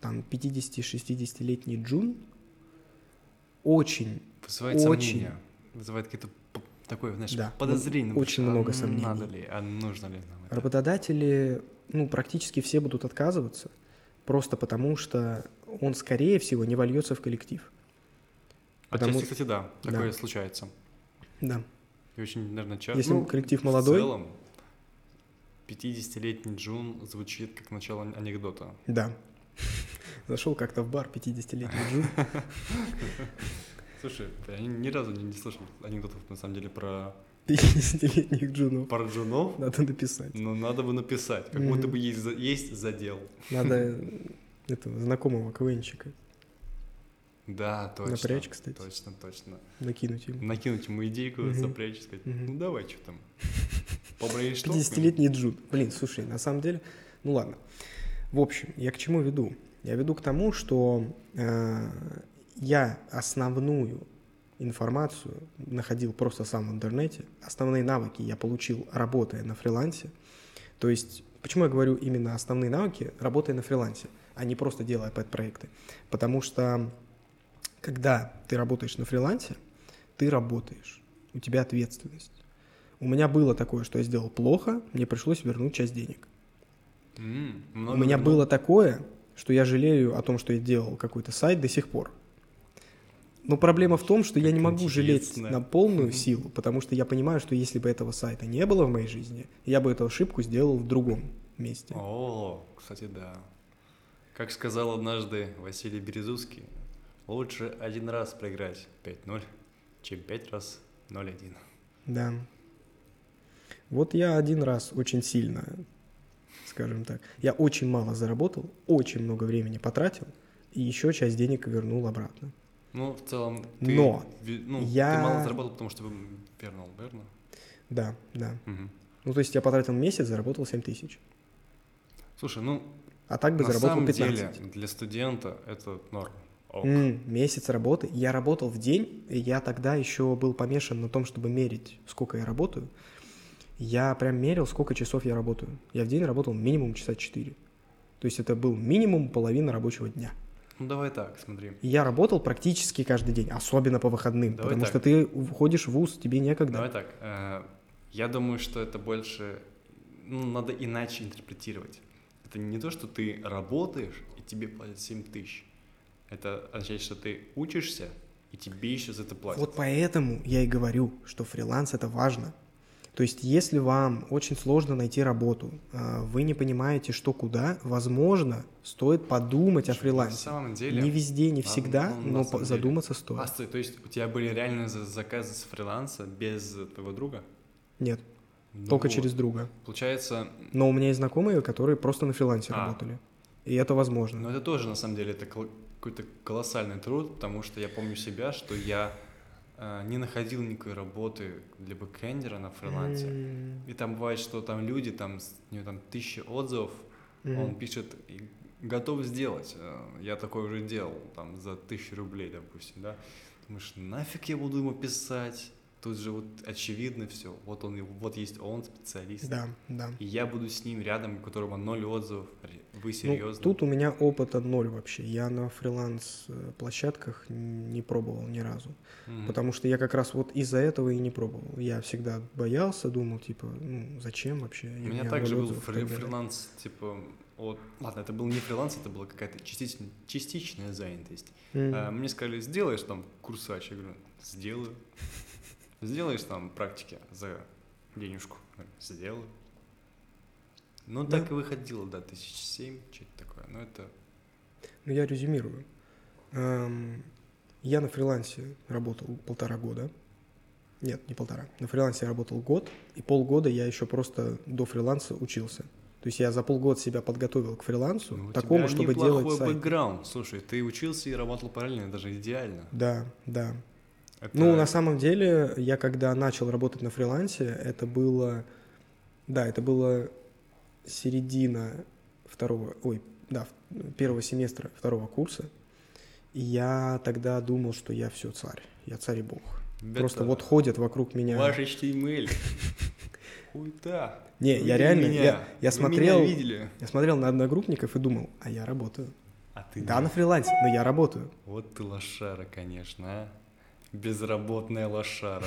там 50-60-летний Джун очень, Вызывает очень- сомнения. Вызывает какие-то такое, знаешь, Да, подозрение. ну, очень а много сомнений. Надо ли, а нужно ли нам это? работодатели, ну, практически все будут отказываться, просто потому что он, скорее всего, не вольется в коллектив. Потому- Отчасти, кстати, да, Да. такое случается. Да. И очень, наверное, часто. Если коллектив молодой, В целом, 50-летний Джун звучит как начало анекдота. да. Зашел как-то в бар 50-летний Джун. Слушай, я ни, разу не, не слышал анекдотов, на самом деле, про, 50-летних джунов. про джунов. Надо написать. Но надо бы написать, как будто бы есть, есть задел. Надо этого знакомого КВНчика Да, точно. напрячь, кстати, Точно, точно. накинуть ему. Накинуть ему идейку, Мгм. запрячь, сказать, Мгм. ну давай, что там. Побрейнштормим. 50-летний джун. Блин, слушай, на самом деле, ну ладно. В общем, я к чему веду? Я веду к тому, что э, я основную информацию находил просто сам в интернете. Основные навыки я получил, работая на фрилансе. То есть, почему я говорю именно основные навыки, работая на фрилансе, а не просто делая пэт-проекты? Потому что, когда ты работаешь на фрилансе, ты работаешь, у тебя ответственность. У меня было такое, что я сделал плохо, мне пришлось вернуть часть денег. М, У меня вернул. было такое, что я жалею о том, что я делал какой-то сайт до сих пор. Но проблема в том, что я Как не могу жалеть на полную Мгм. силу, потому что я понимаю, что если бы этого сайта не было в моей жизни, я бы эту ошибку сделал в другом месте. О, кстати, да. Как сказал однажды Василий Березуцкий, лучше один раз проиграть 5-0, чем пять раз 0-1. Да. Вот я один раз очень сильно, скажем так, я очень мало заработал, очень много времени потратил, и еще часть денег вернул обратно. Ну, в целом, ты, Но ну, я- ты мало заработал, потому что вернул, верно? Да, да. Мгм. Ну, то есть я потратил месяц, заработал 7 тысяч. Слушай, ну, А так бы на заработал самом 15. деле, для студента это норм. Ок. М, месяц работы. Я работал в день, и я тогда еще был помешан на том, чтобы мерить, сколько я работаю. Я прям мерил, сколько часов я работаю. Я в день работал минимум часа 4. То есть это был минимум половина рабочего дня. Ну, давай так, смотри. Я работал практически каждый день, особенно по выходным, Давай потому так. что ты входишь в ВУЗ, тебе некогда. Давай так. э, Я думаю, что это больше, ну, надо иначе интерпретировать. Это не то, что ты работаешь, и тебе платят 7 тысяч. Это означает, что ты учишься, и тебе еще за это платят. Вот поэтому я и говорю, что фриланс это важно. То есть, если вам очень сложно найти работу, а, вы не понимаете, что куда, возможно, стоит подумать о На фрилансе. самом деле... Не везде, не на- всегда, ну, на но по- деле. задуматься А, стоит. стой, то есть у тебя были реальные за- заказы с фриланса без твоего друга? Нет, Ну только через друга. Получается, Но у меня есть знакомые, которые просто на фрилансе А. работали. И это возможно. ну это тоже на самом деле это какой-то колоссальный труд, потому что я помню себя, что я э, не находил никакой работы для бэкэндера на фрилансе. М, И там бывает, что там люди, там, у него там тысяча отзывов, мгм. он пишет, готов сделать. Э, Я такой уже делал, там, за тысячу рублей, допустим, да. Думаешь, нафиг я буду ему писать? Тут же вот очевидно все. Вот он, вот есть он, специалист. Да, да. И я буду с ним рядом, у которого ноль отзывов. Вы Ну, серьезно? тут у меня опыта ноль вообще. Я на фриланс-площадках не пробовал ни разу. Мгм. Потому что я как раз вот из-за этого и не пробовал. Я всегда боялся, думал, типа, ну, зачем вообще? У меня также был фри- фриланс, типа, от... Ладно, это был не фриланс, это была какая-то частичная, частичная занятость. М. А, Мне сказали, сделаешь там курсач? Я говорю, сделаю. Сделаешь там практики за денежку? Сделаю. Ну, Да. так и выходило, да, тысяч семь, что-то такое. Но это... Ну, я резюмирую. Я на фрилансе работал полтора года. Нет, не полтора. На фрилансе я работал год, и полгода я еще просто до фриланса учился. То есть я за полгода себя подготовил к фрилансу, ну, такому, чтобы делать сайт. бэкграунд. Слушай, ты учился и работал параллельно, даже идеально. Да, да. Это- Ну, на самом деле, я когда начал работать на фрилансе, это было, да, это было середина второго, ой, да, первого семестра второго курса. И я тогда думал, что я все царь, я царь и бог. Это Просто вот ходят вокруг меня. Ваш HTML. Хуйта. Не, Вы я реально, меня? я, я Вы смотрел, меня видели? я смотрел на одногруппников и думал, а я работаю. А ты Да, нет. на фрилансе, но я работаю. Вот ты лошара, конечно, а. Безработная лошара.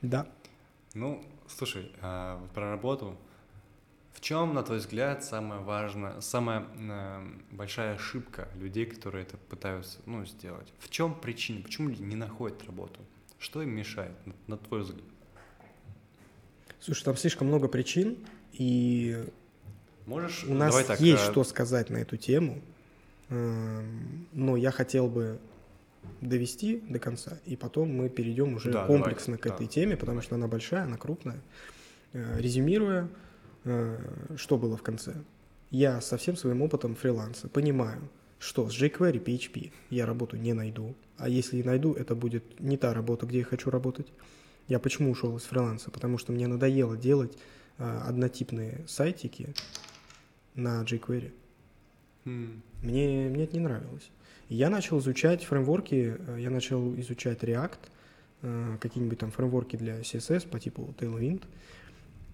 Да. Ну, слушай, а про работу. В чем, на твой взгляд, самая важная, самая э, большая ошибка людей, которые это пытаются ну, сделать? В чем причина? Почему люди не находят работу? Что им мешает, на, на твой взгляд? Слушай, там слишком много причин, и Можешь, у нас давай так, есть а, что сказать на эту тему, эм, но я хотел бы довести до конца, и потом мы перейдем уже Да, комплексно давай, к этой да. теме, потому что она большая, она крупная. Э, Резюмируя, э, что было в конце? Я со всем своим опытом фриланса понимаю, что с jQuery PHP я работу не найду, а если и найду, это будет не та работа, где я хочу работать. Я почему ушел из фриланса? Потому что мне надоело делать э, однотипные сайтики на jQuery. м, Мне, мне это не нравилось. Я начал изучать фреймворки, э, я начал изучать React, э, какие-нибудь там фреймворки для CSS по типу Tailwind.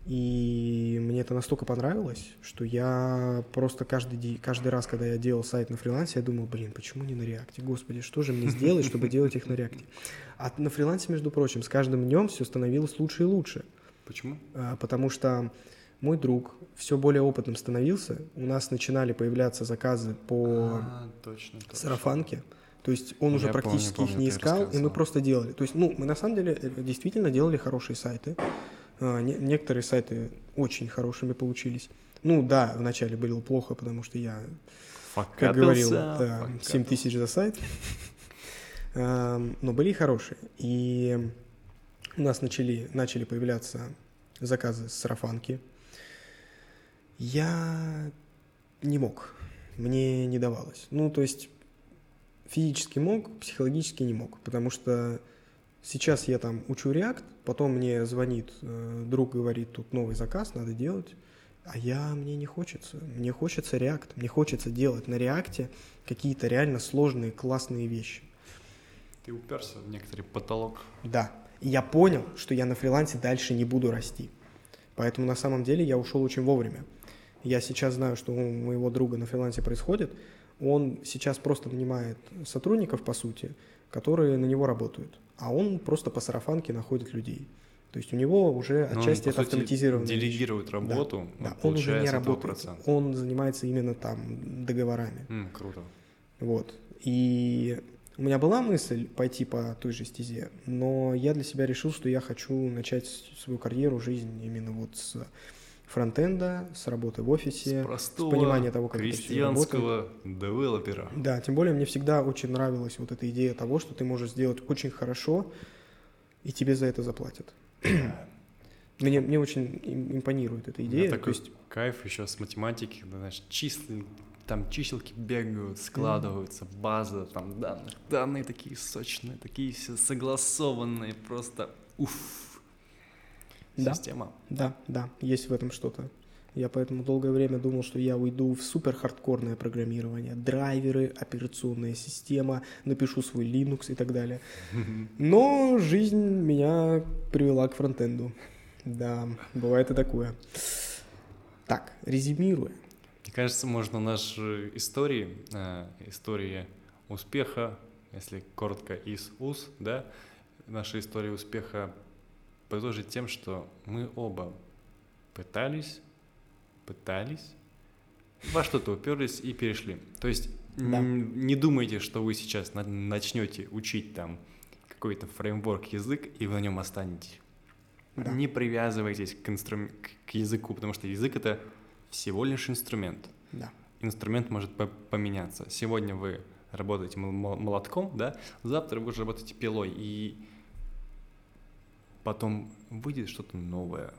И мне это настолько понравилось, что я просто каждый, каждый раз, когда я делал сайт на фрилансе, я думал, блин, почему не на реакте? Господи, что же мне сделать, чтобы делать их на реакте? А на фрилансе, между прочим, с каждым днем все становилось лучше и лучше. Почему? А, потому что мой друг все более опытным становился. У нас начинали появляться заказы по А, точно, точно. сарафанке. То есть он уже Я помню, практически помню, их не искал, и мы просто делали. То есть, ну, мы на самом деле э, действительно делали хорошие сайты. А, не- некоторые сайты очень хорошими получились. Ну да, вначале было плохо, потому что я как говорил, да, 7 тысяч за сайт. Но были и хорошие. И у нас начали, начали появляться заказы с сарафанки. Я не мог. Мне не давалось. Ну, то есть физически мог, психологически не мог. Потому что сейчас я там учу React, потом мне звонит э, друг, говорит, тут новый заказ, надо делать. А я, мне не хочется. Мне хочется React. Мне хочется делать на React какие-то реально сложные, классные вещи. Ты уперся в некоторый потолок. Да. И я понял, что я на фрилансе дальше не буду расти. Поэтому на самом деле я ушел очень вовремя. Я сейчас знаю, что у моего друга на фрилансе происходит. Он сейчас просто нанимает сотрудников, по сути, которые на него работают. А он просто по сарафанке находит людей. То есть у него уже Ну, он, отчасти по это вещь. Делегирует работу, Да, он он уже не работает. процент. Он занимается именно там договорами. М, круто. Вот. И у меня была мысль пойти по той же стезе, но я для себя решил, что я хочу начать свою карьеру, жизнь именно вот с фронтенда, с работы в офисе, С простого понимания того, как крестьянского девелопера. да, тем более мне всегда очень нравилась вот эта идея того, что ты можешь сделать очень хорошо, и тебе за это заплатят. Мне, мне очень им- импонирует эта идея. То такой есть, кайф еще с математики, знаешь, числа, там чиселки бегают, складываются, база, там данных, данные такие сочные, такие все согласованные, просто уф. Да. Система. да, да, есть в этом что-то. Я поэтому долгое время думал, что я уйду в супер хардкорное программирование, драйверы, операционная система, напишу свой Linux и так далее. Но жизнь меня привела к фронтенду. Да, бывает и такое. Так, резюмируя. Мне кажется, можно наши истории, э, истории успеха, если коротко из УС, да, наши истории успеха подытожить тем, что мы оба пытались, пытались, во что-то уперлись и перешли. То есть Да. не думайте, что вы сейчас на- начнете учить там какой-то фреймворк, язык, и вы на нем останетесь. Да. Не привязывайтесь к, инстру- к- языку, потому что язык это всего лишь инструмент. Да. Инструмент может по- поменяться. Сегодня вы работаете мол- мол- молотком, да, завтра вы уже работаете пилой, и потом выйдет что-то новое,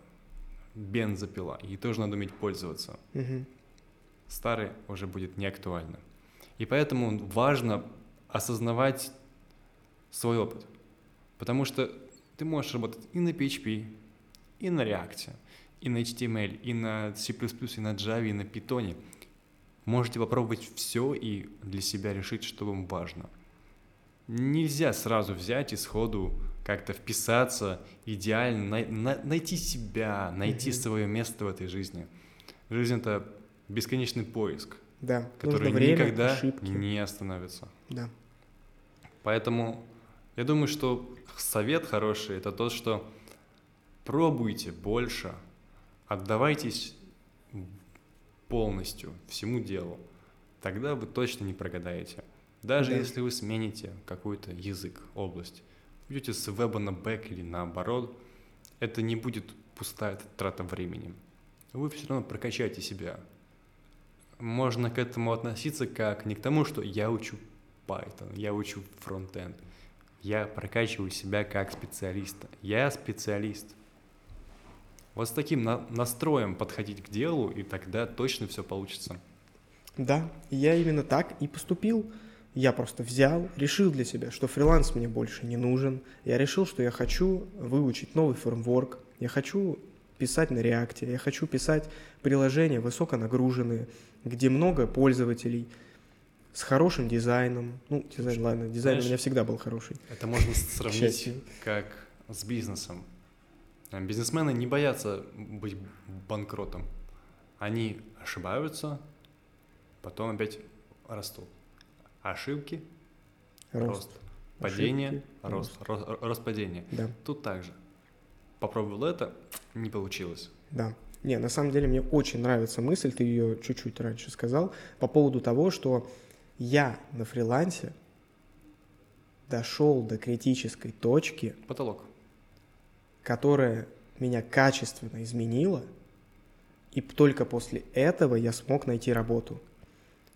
бензопила, и тоже надо уметь пользоваться. Мгм. Старый уже будет не актуально. И поэтому важно осознавать свой опыт. Потому что ты можешь работать и на PHP, и на React, и на HTML, и на C++, и на Java, и на Python. Можете попробовать все и для себя решить, что вам важно. Нельзя сразу взять и сходу как-то вписаться идеально, най- на- найти себя, найти Мгм. свое место в этой жизни. Жизнь — это бесконечный поиск, Да. который Нужно время, никогда ошибки. не остановится. Да. Поэтому я думаю, что совет хороший это тот, что пробуйте больше, отдавайтесь полностью всему делу, тогда вы точно не прогадаете. Даже Да. если вы смените какой-то язык, область, идете с веба на бэк или наоборот, это не будет пустая трата времени. Вы все равно прокачаете себя. Можно к этому относиться как не к тому, что я учу Python, я учу фронтенд. Я прокачиваю себя как специалиста. Я специалист. Вот с таким на- настроем подходить к делу, и тогда точно все получится. Да, я именно так и поступил. Я просто взял, решил для себя, что фриланс мне больше не нужен. Я решил, что я хочу выучить новый фреймворк. Я хочу писать на реакте. Я хочу писать приложения высоконагруженные, где много пользователей, с хорошим дизайном. Ну, дизайн, ладно, дизайн у Знаешь, меня всегда был хороший. Это можно сравнить как с бизнесом. Бизнесмены не боятся быть банкротом. Они ошибаются, потом опять растут. Ошибки, рост. Рост. Падение, Ошибки, рост. Рост, рост, падение. Да. Тут также. Попробовал это, не получилось. Да. Не, на самом деле мне очень нравится мысль, ты ее чуть-чуть раньше сказал, по поводу того, что я на фрилансе дошел до критической точки, Потолок. которая меня качественно изменила, и только после этого я смог найти работу.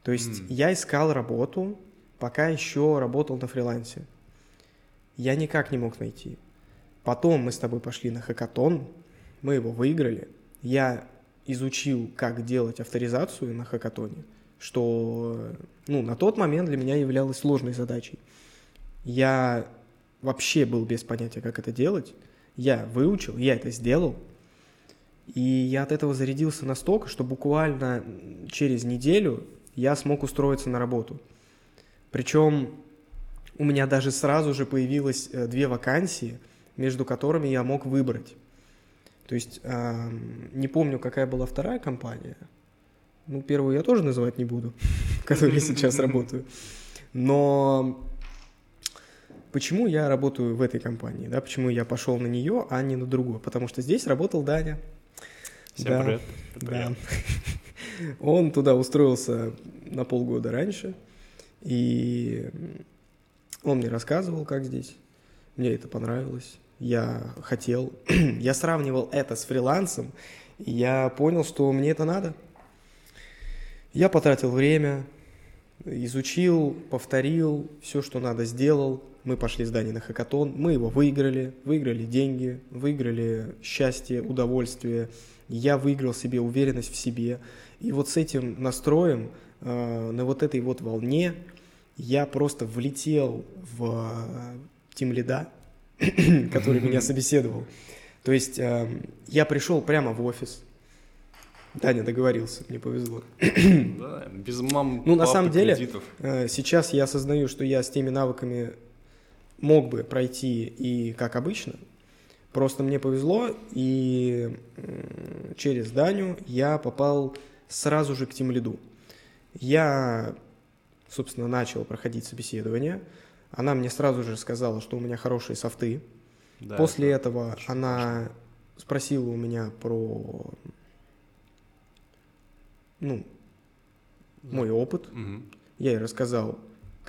То есть М. я искал работу, пока еще работал на фрилансе. Я никак не мог найти. Потом мы с тобой пошли на хакатон, мы его выиграли. Я изучил, как делать авторизацию на хакатоне, что ну, на тот момент для меня являлось сложной задачей. Я вообще был без понятия, как это делать. Я выучил, я это сделал. И я от этого зарядился настолько, что буквально через неделю я смог устроиться на работу. Причем у меня даже сразу же появилось э, две вакансии, между которыми я мог выбрать. То есть не помню, какая была вторая компания. Ну, первую я тоже называть не буду, в которой я сейчас работаю. Но почему я работаю в этой компании, да, почему я пошел на нее, а не на другую? Потому что здесь работал Даня. Всем Да, привет. Да. Он туда устроился на полгода раньше, и он мне рассказывал, как здесь. Мне это понравилось. Я хотел, я сравнивал это с фрилансом, и я понял, что мне это надо. Я потратил время, изучил, повторил, все, что надо, сделал. Мы пошли с Даней на хакатон, мы его выиграли, выиграли деньги, выиграли счастье, удовольствие. Я выиграл себе уверенность в себе. И вот с этим настроем, э, на вот этой вот волне, я просто влетел в тим лида, который меня собеседовал. То есть э, я пришел прямо в офис. Даня договорился, мне повезло. Да, без мам, Ну, на самом деле, кредитов. Э, Сейчас я осознаю, что я с теми навыками мог бы пройти и как обычно. Просто мне повезло, и через Даню я попал сразу же к тем лиду. Я, собственно, начал проходить собеседование. Она мне сразу же сказала, что у меня хорошие софты. Да, После это этого очень она спросила у меня про ну, мой опыт. Мгм. Я ей рассказал,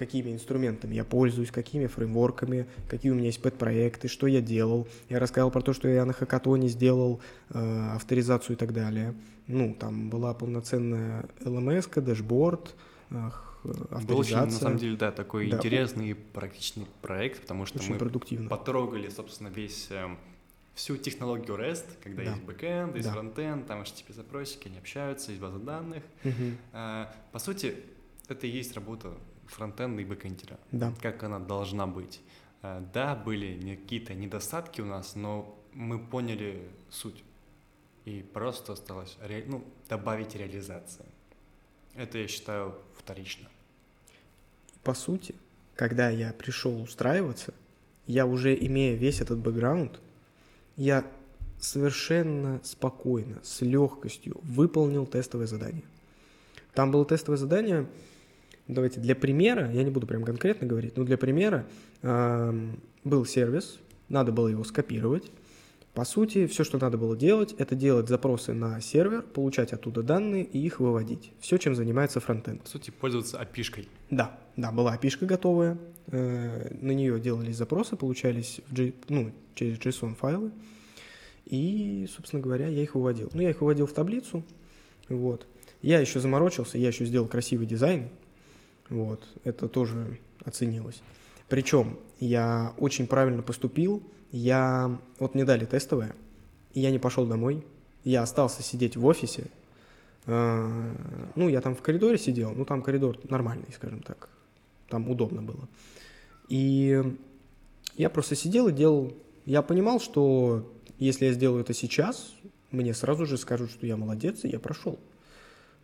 какими инструментами я пользуюсь, какими фреймворками, какие у меня есть пэт-проекты, что я делал. Я рассказал про то, что я на хакатоне сделал э, авторизацию и так далее. Ну, там была полноценная LMS, dashboard, э, Был очень, на самом деле, да, такой Да. интересный и практичный проект, потому что Очень мы продуктивно. потрогали, собственно, весь эм, всю технологию REST, когда Да. есть backend, есть Да. frontend, там HTTP-запросики, они общаются, есть база данных. А, По сути, это и есть работа frontend а и backend ера, Да. как она должна быть. А, Да, были какие-то недостатки у нас, но мы поняли суть. И просто осталось ре- ну, добавить реализации. Это, я считаю, вторично. По сути, когда я пришел устраиваться, я уже имея весь этот бэкграунд, я совершенно спокойно, с легкостью выполнил тестовое задание. Там было тестовое задание, давайте для примера, я не буду прям конкретно говорить, но для примера эм, был сервис, надо было его скопировать, По сути, все, что надо было делать, это делать запросы на сервер, получать оттуда данные и их выводить. Все, чем занимается фронтенд. По сути, пользоваться API-шкой. Да, да, была API готовая. э, На нее делались запросы, получались в J- ну, через JSON файлы. И, собственно говоря, я их выводил. Ну, я их выводил в таблицу. Вот. Я еще заморочился, я еще сделал красивый дизайн. Вот. Это тоже оценилось. Причем я очень правильно поступил. Я... Вот мне дали тестовое, и я не пошел домой. Я остался сидеть в офисе. Э, Ну, я там в коридоре сидел. Ну, там коридор нормальный, скажем так. Там удобно было. И я просто сидел и делал... Я понимал, что если я сделаю это сейчас, мне сразу же скажут, что я молодец, и я прошел.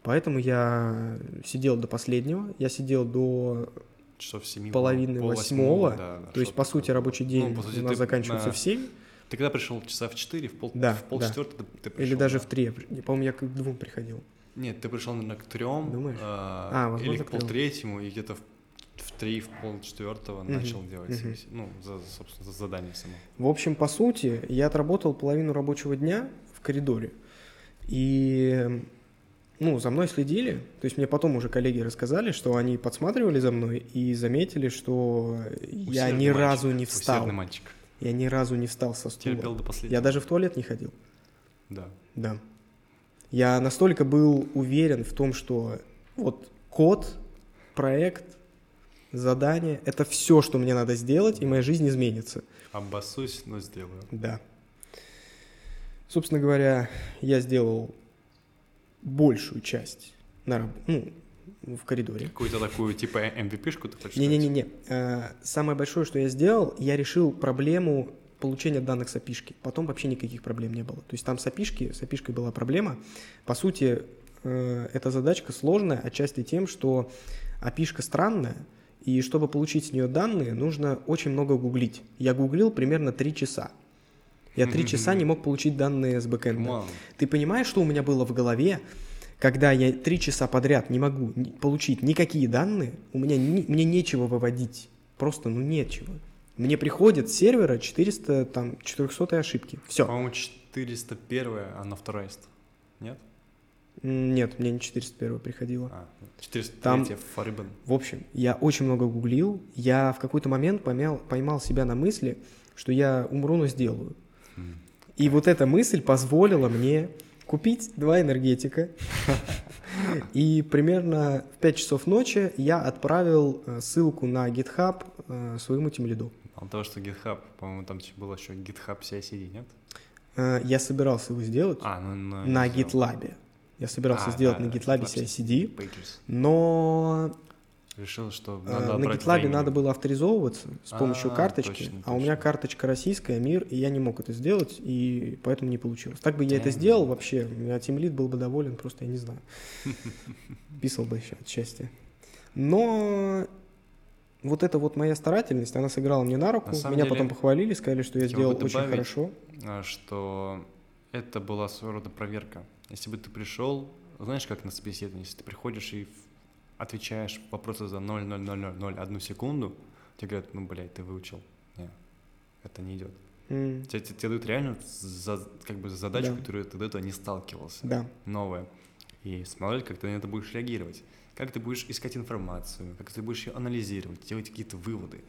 Поэтому я сидел до последнего. Я сидел до Часов 7. половины восьмого. То есть, по сути, рабочий день Ну, сути, у нас заканчивается на- в 7 Ты когда пришел часа в 4, в пол, Да, в пол да. четвертого ты, ты или пришел, даже да? в 3. По-моему, я к двум приходил. Нет, ты пришел, наверное, к трем. Думаешь? а, А, возможно, или к полтретьему, и где-то в, в три, в пол четвертого Мгм, начал делать, себе- ну, за, собственно, за задание само. В общем, по сути, я отработал половину рабочего дня в коридоре. И ну, за мной следили. То есть мне потом уже коллеги рассказали, что они подсматривали за мной и заметили, что я Усердный ни разу мальчик, не встал. мальчик. Я ни разу не встал со Терпел стула. до последнего. Я даже в туалет не ходил. Да. Да. Я настолько был уверен в том, что вот код, проект, задание — это все, что мне надо сделать, и моя жизнь изменится. Обоссусь, но сделаю. Да. Собственно говоря, я сделал большую часть на раб- ну, в коридоре. Какую-то такую, типа, MVP-шку ты хочешь Не-не-не. Э, Самое большое, что я сделал, я решил проблему получения данных с API. Потом вообще никаких проблем не было. То есть там с API, с API была проблема. По сути, э, эта задачка сложная, отчасти тем, что API странная, и чтобы получить с нее данные, нужно очень много гуглить. Я гуглил примерно 3 часа. Я 3 часа не мог получить данные с бэкэнда. Ты понимаешь, что у меня было в голове, когда я три часа подряд не могу получить никакие данные, у меня ни- мне нечего выводить. Просто, ну, нечего. Мне приходит с сервера 400, там, 400 ошибки. Все. По-моему, 401, а на второй. Нет? Нет, мне не 401 приходило. А, 403 Там- Фарибен. В общем, я очень много гуглил. Я в какой-то момент поймал, поймал себя на мысли, что я умру, но сделаю. И вот эта мысль позволила мне купить два энергетика. И примерно в 5 часов ночи я отправил э, ссылку на GitHub э, своему тимлиду. Мало того, что GitHub, по-моему, там типа было еще GitHub CI/CD, нет? Э, Я собирался его сделать А, ну, ну, на. GitLab. Я собирался А, сделать да, на да, GitLab GitLab CI/CD, Pages. но Решил, что э, надо на GitLab надо было авторизовываться с помощью А, карточки, точно, а у меня точно. карточка российская, мир, и я не мог это сделать, и поэтому не получилось. Так бы я это сделал вообще, у меня тимлид был бы доволен, просто я не знаю. Писал бы еще от счастья. Но вот эта вот моя старательность, она сыграла мне на руку. На Меня деле, потом похвалили, сказали, что я сделал могу очень добавить, хорошо. а, что это была своего рода проверка. Если бы ты пришел, знаешь, как на собеседование, если ты приходишь и отвечаешь вопросы за 0,0001 секунду, тебе говорят, ну, блядь, ты выучил. Не, это не идет. М, Тебе, тебе- тебе дают реально за, как бы задачу, Да. которую ты до этого не сталкивался. Да, новое. И смотреть, как ты на это будешь реагировать. Как ты будешь искать информацию, как ты будешь ее анализировать, делать какие-то выводы.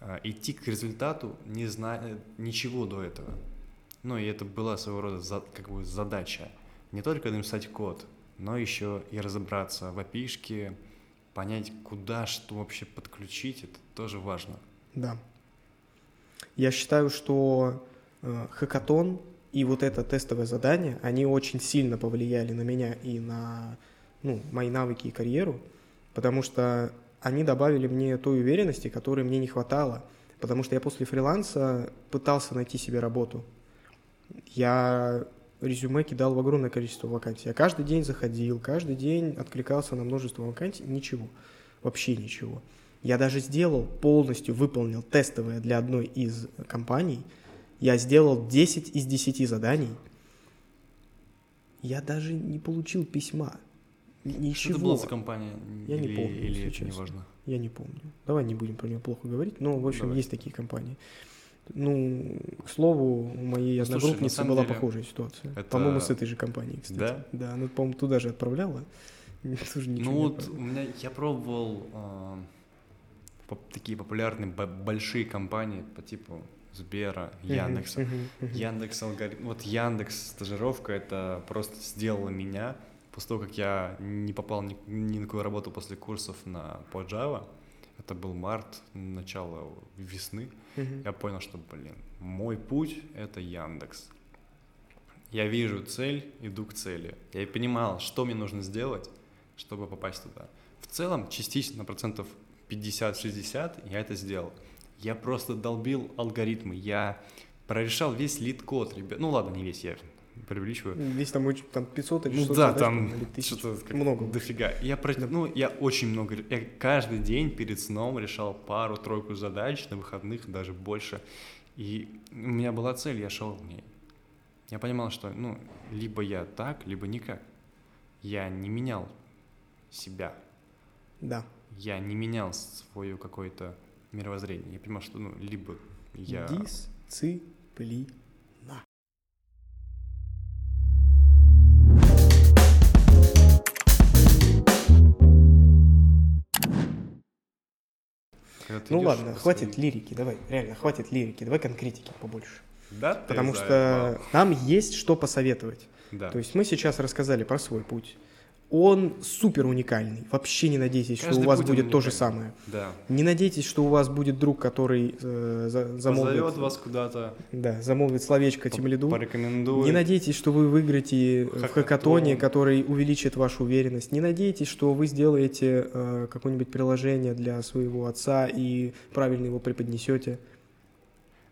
А, Идти к результату, не зная ничего до этого. Ну и это была своего рода за- как бы задача. Не только написать код, но еще и разобраться в API, понять, куда что вообще подключить, это тоже важно. да. Я считаю, что э, хакатон и вот это тестовое задание, они очень сильно повлияли на меня и на ну, мои навыки и карьеру, потому что они добавили мне той уверенности, которой мне не хватало, потому что я после фриланса пытался найти себе работу. Я резюме кидал в огромное количество вакансий. Я каждый день заходил, каждый день откликался на множество вакансий, ничего, вообще ничего. Я даже сделал, полностью выполнил тестовое для одной из компаний. Я сделал 10 из 10 заданий. Я даже не получил письма. Н- Что это Ничего. была за компания? Я не или, помню, Или это не важно? Я не помню. Давай не будем про нее плохо говорить, но, в общем, Давай. есть такие компании. Ну, к слову, у моей слушай, одногруппницы была деле, похожая ситуация. это- По-моему, с этой же компанией, кстати. Да? Да, ну, по-моему, туда же отправляла. Тоже ничего Ну вот у меня я пробовал поп- такие популярные большие компании по типу Сбера, Яндекса. Яндекс алгоритм. Вот Яндекс стажировка это просто сделала меня после того, как я не попал ни, ни на какую работу после курсов на по Java. Это был март, начало весны. Мгм. Я понял, что, блин, мой путь — это Яндекс. Я вижу цель, иду к цели. Я и понимал, что мне нужно сделать, чтобы попасть туда. В целом, частично, на процентов 50-60 я это сделал. Я просто долбил алгоритмы, я прорешал весь LeetCode, ребят. Ну ладно, не весь, я преувеличиваю. Весь там, очень- там 500 или Ну 600 да, задач, там по-моему, или 1000. что-то как Много. дофига. Я про... ну я очень много, я каждый день перед сном решал пару-тройку задач на выходных даже больше. И у меня была цель, я шел в ней. Я понимал, что ну либо я так, либо никак. Я не менял себя, Да. я не менял свое какое-то мировоззрение. Я понимал, что ну либо я Дисциплина. Когда ты Ну идёшь ладно, хватит лирики, давай, реально, хватит лирики, давай конкретики побольше. Да, Потому что нам есть что посоветовать. да. То есть мы сейчас рассказали про свой путь. Он супер уникальный. Вообще не надейтесь, что Каждый у вас будет то же уникальный. самое. да. Не надейтесь, что у вас будет друг, который э, за- замолвит, Позовет вас куда-то, да, замолвит словечко тем лиду. порекомендует. Не надейтесь, что вы выиграете в Хакатон. хакатоне, который увеличит вашу уверенность. Не надейтесь, что вы сделаете э, какое-нибудь приложение для своего отца и правильно его преподнесете.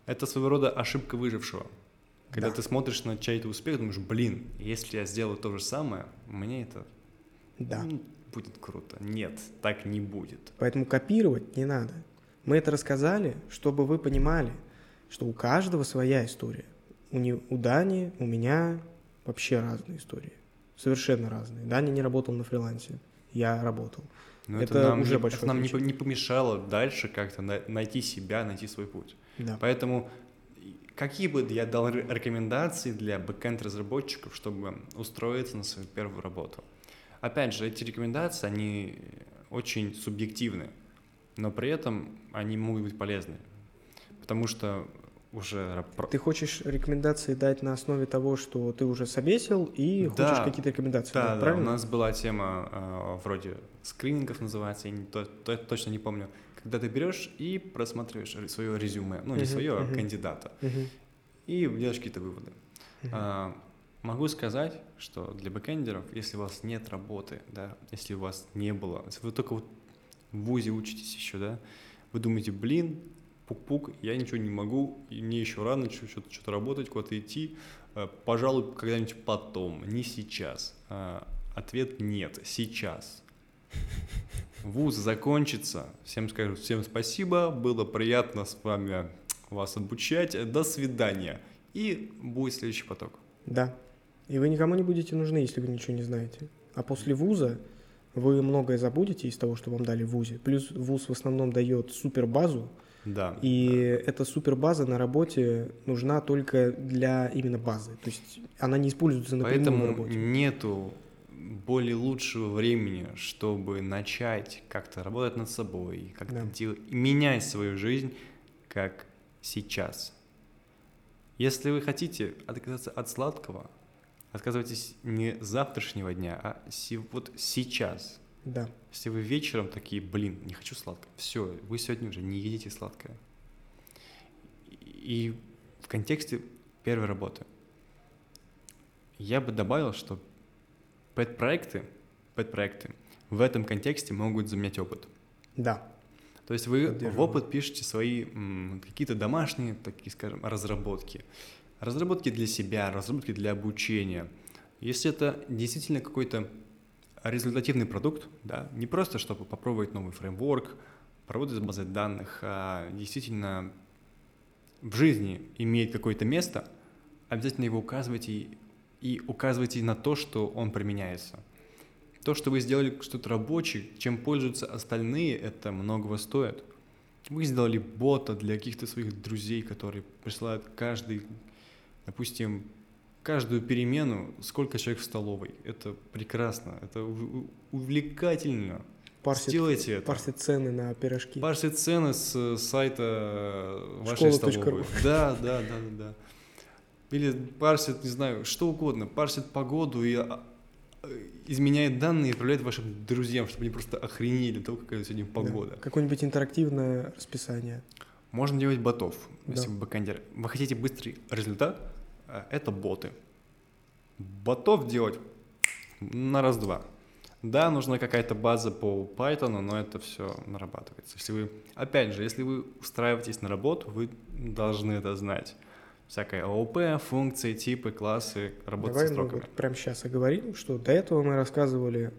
Это своего рода ошибка выжившего. Когда Да. ты смотришь на чей-то успех, думаешь, блин, если я сделаю то же самое, мне это Да. м, будет круто. Нет, так не будет. Поэтому копировать не надо. Мы это рассказали, чтобы вы понимали, что у каждого своя история. У, не, у Дани, у меня вообще разные истории. Совершенно разные. Даня не работал на фрилансе. Я работал. Но Это это, нам, уже не, большое это нам не, помешало дальше как-то на- найти себя, найти свой путь. Да. Поэтому какие бы я дал ре- рекомендации для бэкэнд-разработчиков, чтобы устроиться на свою первую работу? Опять же, эти рекомендации, они очень субъективны, но при этом они могут быть полезны. Потому что уже... Ты хочешь рекомендации дать на основе того, что ты уже собесил, и Да. хочешь какие-то рекомендации Да, дать, да, у правильно? нас была тема э, вроде скринингов называется, я не то- то- точно не помню, когда ты берешь и просматриваешь свое резюме, ну не Мгм, свое, а мгм. кандидата, Мгм. и делаешь какие-то выводы. Мгм. Могу сказать, что для бэкэндеров, если у вас нет работы, да, если у вас не было, если вы только вот в ВУЗе учитесь еще, да, вы думаете, блин, пук-пук, я ничего не могу, мне еще рано что-то, что-то работать, куда-то идти, э, пожалуй, когда-нибудь потом, не сейчас. А, Ответ нет, сейчас. ВУЗ закончится, всем скажу, всем спасибо, было приятно с вами вас обучать, до свидания. И будет следующий поток. Да. И вы никому не будете нужны, если вы ничего не знаете. А после вуза вы многое забудете из того, что вам дали в вузе. Плюс вуз в основном дает супербазу, Да. и эта супербаза на работе нужна только для именно базы. То есть она не используется напрямую Поэтому работе. нету более лучшего времени, чтобы начать как-то работать над собой, как-то Да. дел- менять свою жизнь, как сейчас. Если вы хотите отказаться от сладкого, отказывайтесь не завтрашнего дня, а вот сейчас. Да. Если вы вечером такие, блин, не хочу сладкое, все, вы сегодня уже не едите сладкое. И в контексте первой работы я бы добавил, что пэт-проекты, пэт-проекты в этом контексте могут заменять опыт. Да. То есть вы в опыт пишете свои какие-то домашние, такие, скажем, разработки. Разработки для себя, разработки для обучения. Если это действительно какой-то результативный продукт, да, не просто чтобы попробовать новый фреймворк, поработать с базой данных, а действительно в жизни имеет какое-то место, обязательно его указывайте и, и указывайте на то, что он применяется. То, что вы сделали что-то рабочее, чем пользуются остальные, это многого стоит. Вы сделали бота для каких-то своих друзей, которые присылают каждый, допустим, каждую перемену, сколько человек в столовой. Это прекрасно, это увлекательно. Парсит, Сделайте это. парсит цены на пирожки. Парсит цены с сайта э, вашей Школа.ру. столовой. Да, да, да, да, да. Или парсит, не знаю, что угодно, парсит погоду и а, э, изменяет данные и отправляет вашим друзьям, чтобы они просто охренели того, какая сегодня Да. погода. Какое-нибудь интерактивное расписание. Можно делать ботов, если Да. вы backend ер. Вы хотите быстрый результат, это боты. Ботов делать на раз-два. Да, нужна какая-то база по Python, но это все нарабатывается. Если вы, опять же, если вы устраиваетесь на работу, вы должны это знать. Всякое ООП, функции, типы, классы, работа Давай со строками. вот прямо сейчас оговорим, что до этого мы рассказывали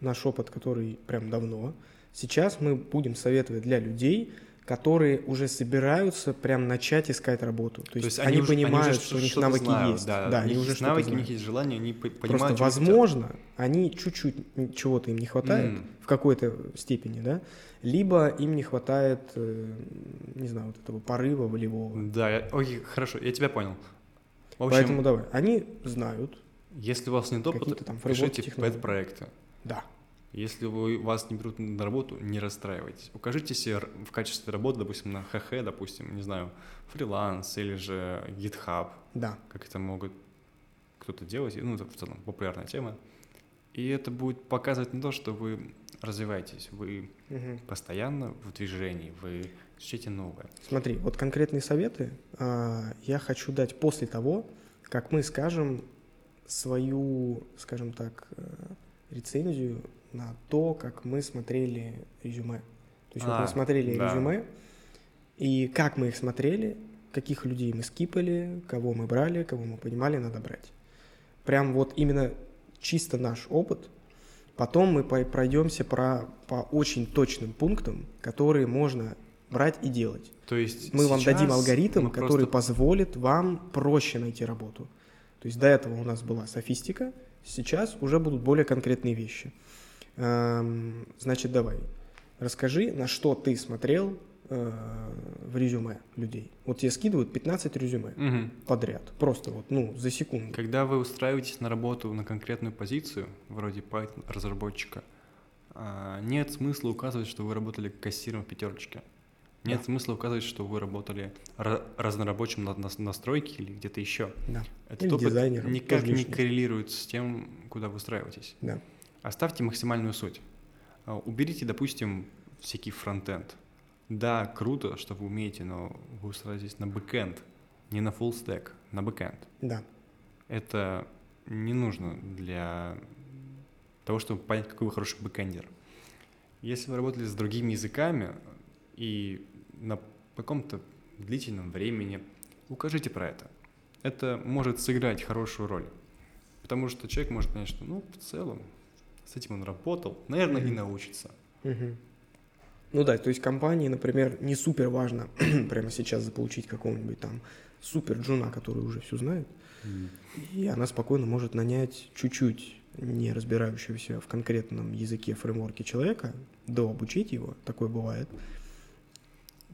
наш опыт, который прям давно. Сейчас мы будем советовать для людей, которые уже собираются прям начать искать работу. То есть, они, уже- понимают, уже что у них навыки знают, есть. Да, Да, у они них уже что-то навыки, у них есть желание, они по- Просто, понимают, чего хотят. возможно, они чуть-чуть чего-то им не хватает М. в какой-то степени, да, либо им не хватает, э, не знаю, вот этого порыва волевого. Да, я- окей, хорошо, я тебя понял. В общем, Поэтому давай, они знают, если у вас нет опыта, там пишите пэт-проекты. да, Если вы, вас не берут на работу, не расстраивайтесь. Укажите себе в качестве работы, допустим, на ХХ, допустим, не знаю, фриланс или же GitHub, да, как это могут кто-то делать, ну, это в целом популярная тема. И это будет показывать на то, что вы развиваетесь, вы Мгм. постоянно в движении, вы ищете новое. Смотри, вот конкретные советы а, я хочу дать после того, как мы скажем свою, скажем так, э, рецензию на то, как мы смотрели резюме. То есть вот А, мы смотрели да. резюме, и как мы их смотрели, каких людей мы скипали, кого мы брали, кого мы понимали, надо брать. Прям вот именно чисто наш опыт. Потом мы пройдемся про, по очень точным пунктам, которые можно брать и делать. То есть Мы вам дадим алгоритм, который просто- позволит вам проще найти работу. То есть до этого у нас была софистика, сейчас уже будут более конкретные вещи. Эм, Значит, давай, расскажи, на что ты смотрел э, в резюме людей. Вот тебе скидывают 15 резюме Мгм. подряд, просто вот, ну, за секунду. Когда вы устраиваетесь на работу на конкретную позицию, вроде разработчика, а, нет смысла указывать, что вы работали кассиром в Пятерочке. Нет Да. смысла указывать, что вы работали ра- разнорабочим на, на, на стройке или где-то еще. Да, Этот Или опыт дизайнером, никак не коррелирует с тем, куда вы устраиваетесь. да. Оставьте максимальную суть. А, Уберите, допустим, всякий frontend. Да, круто, что вы умеете, но вы устраиваетесь на backend, не на full stack, на backend. Да, Это не нужно для того, чтобы понять, какой вы хороший backend ер. Если вы работали с другими языками и на каком-то длительном времени, укажите про это. Это может сыграть хорошую роль. Потому что человек может понять, что, ну, в целом, с этим он работал, наверное, и Мгм. научится. Мгм. Ну да, то есть компании, например, не супер важно прямо сейчас заполучить какого-нибудь там супер джуна, который уже все знает, и она спокойно может нанять чуть-чуть не разбирающегося в конкретном языке фреймворке человека, дообучить его, такое бывает,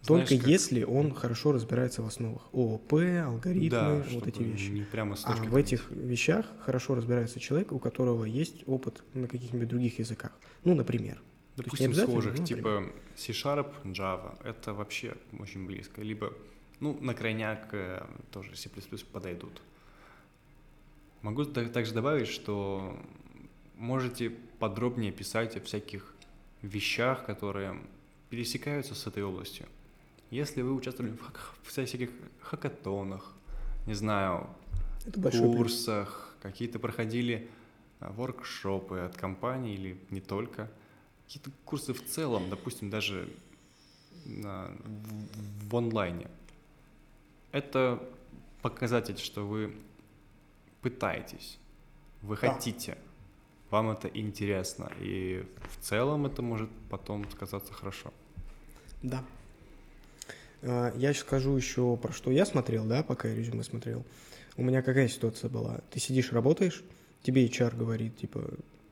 Знаешь, только как- если он хорошо разбирается в основах ООП, алгоритмы, Да, вот эти вещи. Не прямо с А в этих вещах хорошо разбирается человек, у которого есть опыт на каких-нибудь других языках. Ну, например. Допустим, схожих, но, типа C-Sharp, Java, это вообще очень близко. Либо, ну, на крайняк э, тоже C++ подойдут. Могу та- также добавить, что можете подробнее писать о всяких вещах, которые пересекаются с этой областью. Если вы участвовали в, хак- в всяких хакатонах, не знаю, Это курсах, какие-то проходили а, воркшопы от компании или не только, какие-то курсы в целом, допустим, даже на- в, в онлайне. Это показатель, что вы пытаетесь, вы Да. хотите, вам это интересно, и в целом это может потом сказаться хорошо. Да. А, Я сейчас скажу еще про что я смотрел, да, пока я резюме смотрел. У меня какая ситуация была? Ты сидишь, работаешь, тебе HR говорит, типа,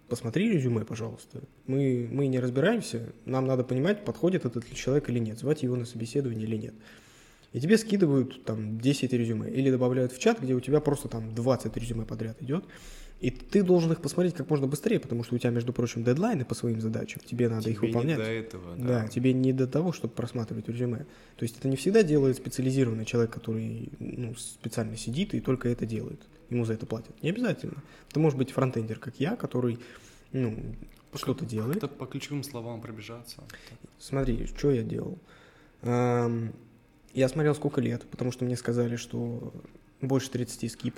посмотри резюме, пожалуйста. Мы, мы не разбираемся, нам надо понимать, подходит этот человек или нет, звать его на собеседование или нет. И тебе скидывают там 10 резюме или добавляют в чат, где у тебя просто там 20 резюме подряд идет. И ты должен их посмотреть как можно быстрее, потому что у тебя, между прочим, дедлайны по своим задачам, тебе надо Тебе их выполнять. не до этого, да. Да, тебе не до того, чтобы просматривать резюме. То есть это не всегда делает специализированный человек, который ну, специально сидит и только это делает. Ему за это платят. Не обязательно. Это может быть фронтендер, как я, который ну, что-то делает. Как-то по ключевым словам пробежаться. Смотри, что я делал. Я смотрел сколько лет, потому что мне сказали, что больше 30 скип.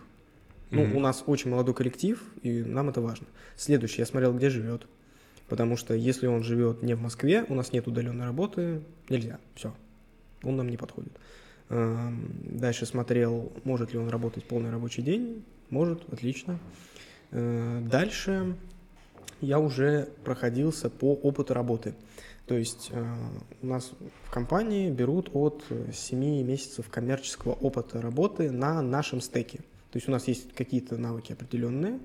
Ну, Мгм. у нас очень молодой коллектив, и нам это важно. Следующий, я смотрел, где живет. Потому что если он живет не в Москве, у нас нет удаленной работы, нельзя. Все. Он нам не подходит. Дальше смотрел, может ли он работать полный рабочий день. Может, отлично. Э, Дальше я уже проходился по опыту работы. То есть э, у нас в компании берут от 7 месяцев коммерческого опыта работы на нашем стеке. То есть у нас есть какие-то навыки определенные,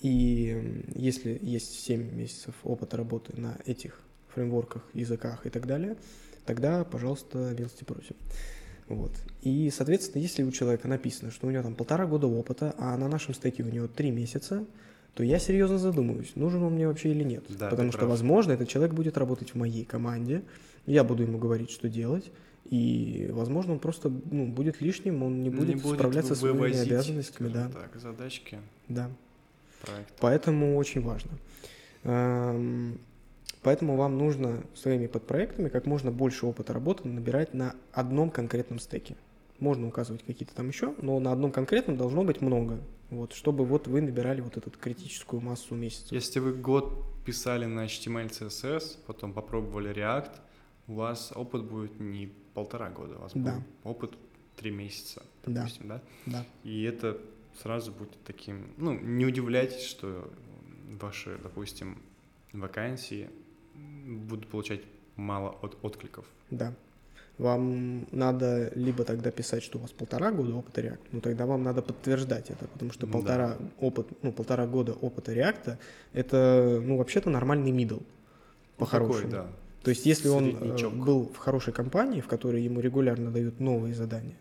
и если есть 7 месяцев опыта работы на этих фреймворках, языках и так далее, тогда, пожалуйста, милости просим. Вот. И, соответственно, если у человека написано, что у него там полтора года опыта, а на нашем стеке у него три месяца, то я серьезно задумываюсь, нужен он мне вообще или нет. Да, Потому что, прав. возможно, этот человек будет работать в моей команде, я буду ему говорить, что делать, и, возможно, он просто ну, будет лишним, он не будет, справляться со своими вывозить, обязанностями. скажем Да, так, задачки да. проекта. Поэтому очень важно. Эм, Поэтому вам нужно своими подпроектами как можно больше опыта работы набирать на одном конкретном стеке. Можно указывать какие-то там еще, но на одном конкретном должно быть много, вот, чтобы вот вы набирали вот эту критическую массу месяцев. Если вы год писали на HTML, CSS, потом попробовали React, у вас опыт будет не полтора года, у вас Да. будет опыт три месяца, Да. допустим, да? Да. И это сразу будет таким, ну, не удивляйтесь, что ваши, допустим, вакансии будут получать мало от откликов. Да. Вам надо либо тогда писать, что у вас полтора года опыта React, ну тогда вам надо подтверждать это, потому что Да. полтора, опыт, ну, полтора года опыта React это, ну, вообще-то нормальный middle, по-хорошему. Такой, да. То есть, если он э, Среднячок. был в хорошей компании, в которой ему регулярно дают новые задания,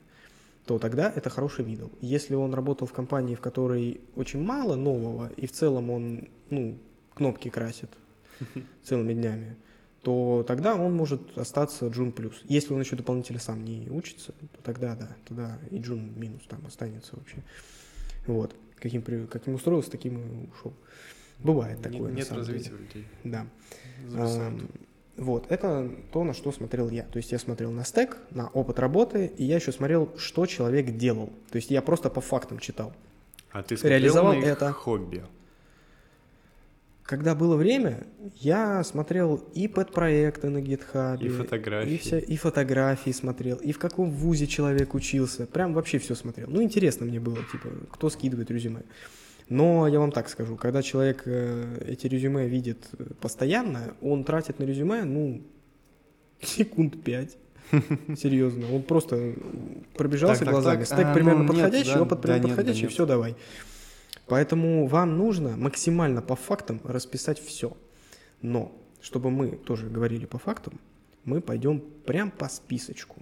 то тогда это хороший middle. Если он работал в компании, в которой очень мало нового, и в целом он, ну, кнопки красит целыми днями, то тогда он может остаться Джун плюс. Если он еще дополнительно сам не учится, то тогда да, тогда и Джун минус там останется вообще. Вот. Каким, каким устроился, таким и ушел. Бывает такое. Нет деле. развития у людей. Да. Ам, Вот, это то, на что смотрел я. То есть я смотрел на стек, на опыт работы, и я еще смотрел, что человек делал. То есть я просто по фактам читал. А ты смотрел реализовал на их это. хобби? Когда было время, я смотрел и пэт-проекты на GitHub, И фотографии. и, вся- и фотографии смотрел, и в каком вузе человек учился. Прям вообще все смотрел. Ну, интересно мне было, типа, кто скидывает резюме. Но я вам так скажу, когда человек э, эти резюме видит постоянно, он тратит на резюме, ну, секунд пять. Серьезно. Он просто пробежался Так, так, глазами. так. Стек А, примерно ну, подходящий, опыт да, примерно да, подходящий, нет. все, давай. Поэтому вам нужно максимально по фактам расписать все. Но, чтобы мы тоже говорили по фактам, мы пойдем прям по списочку.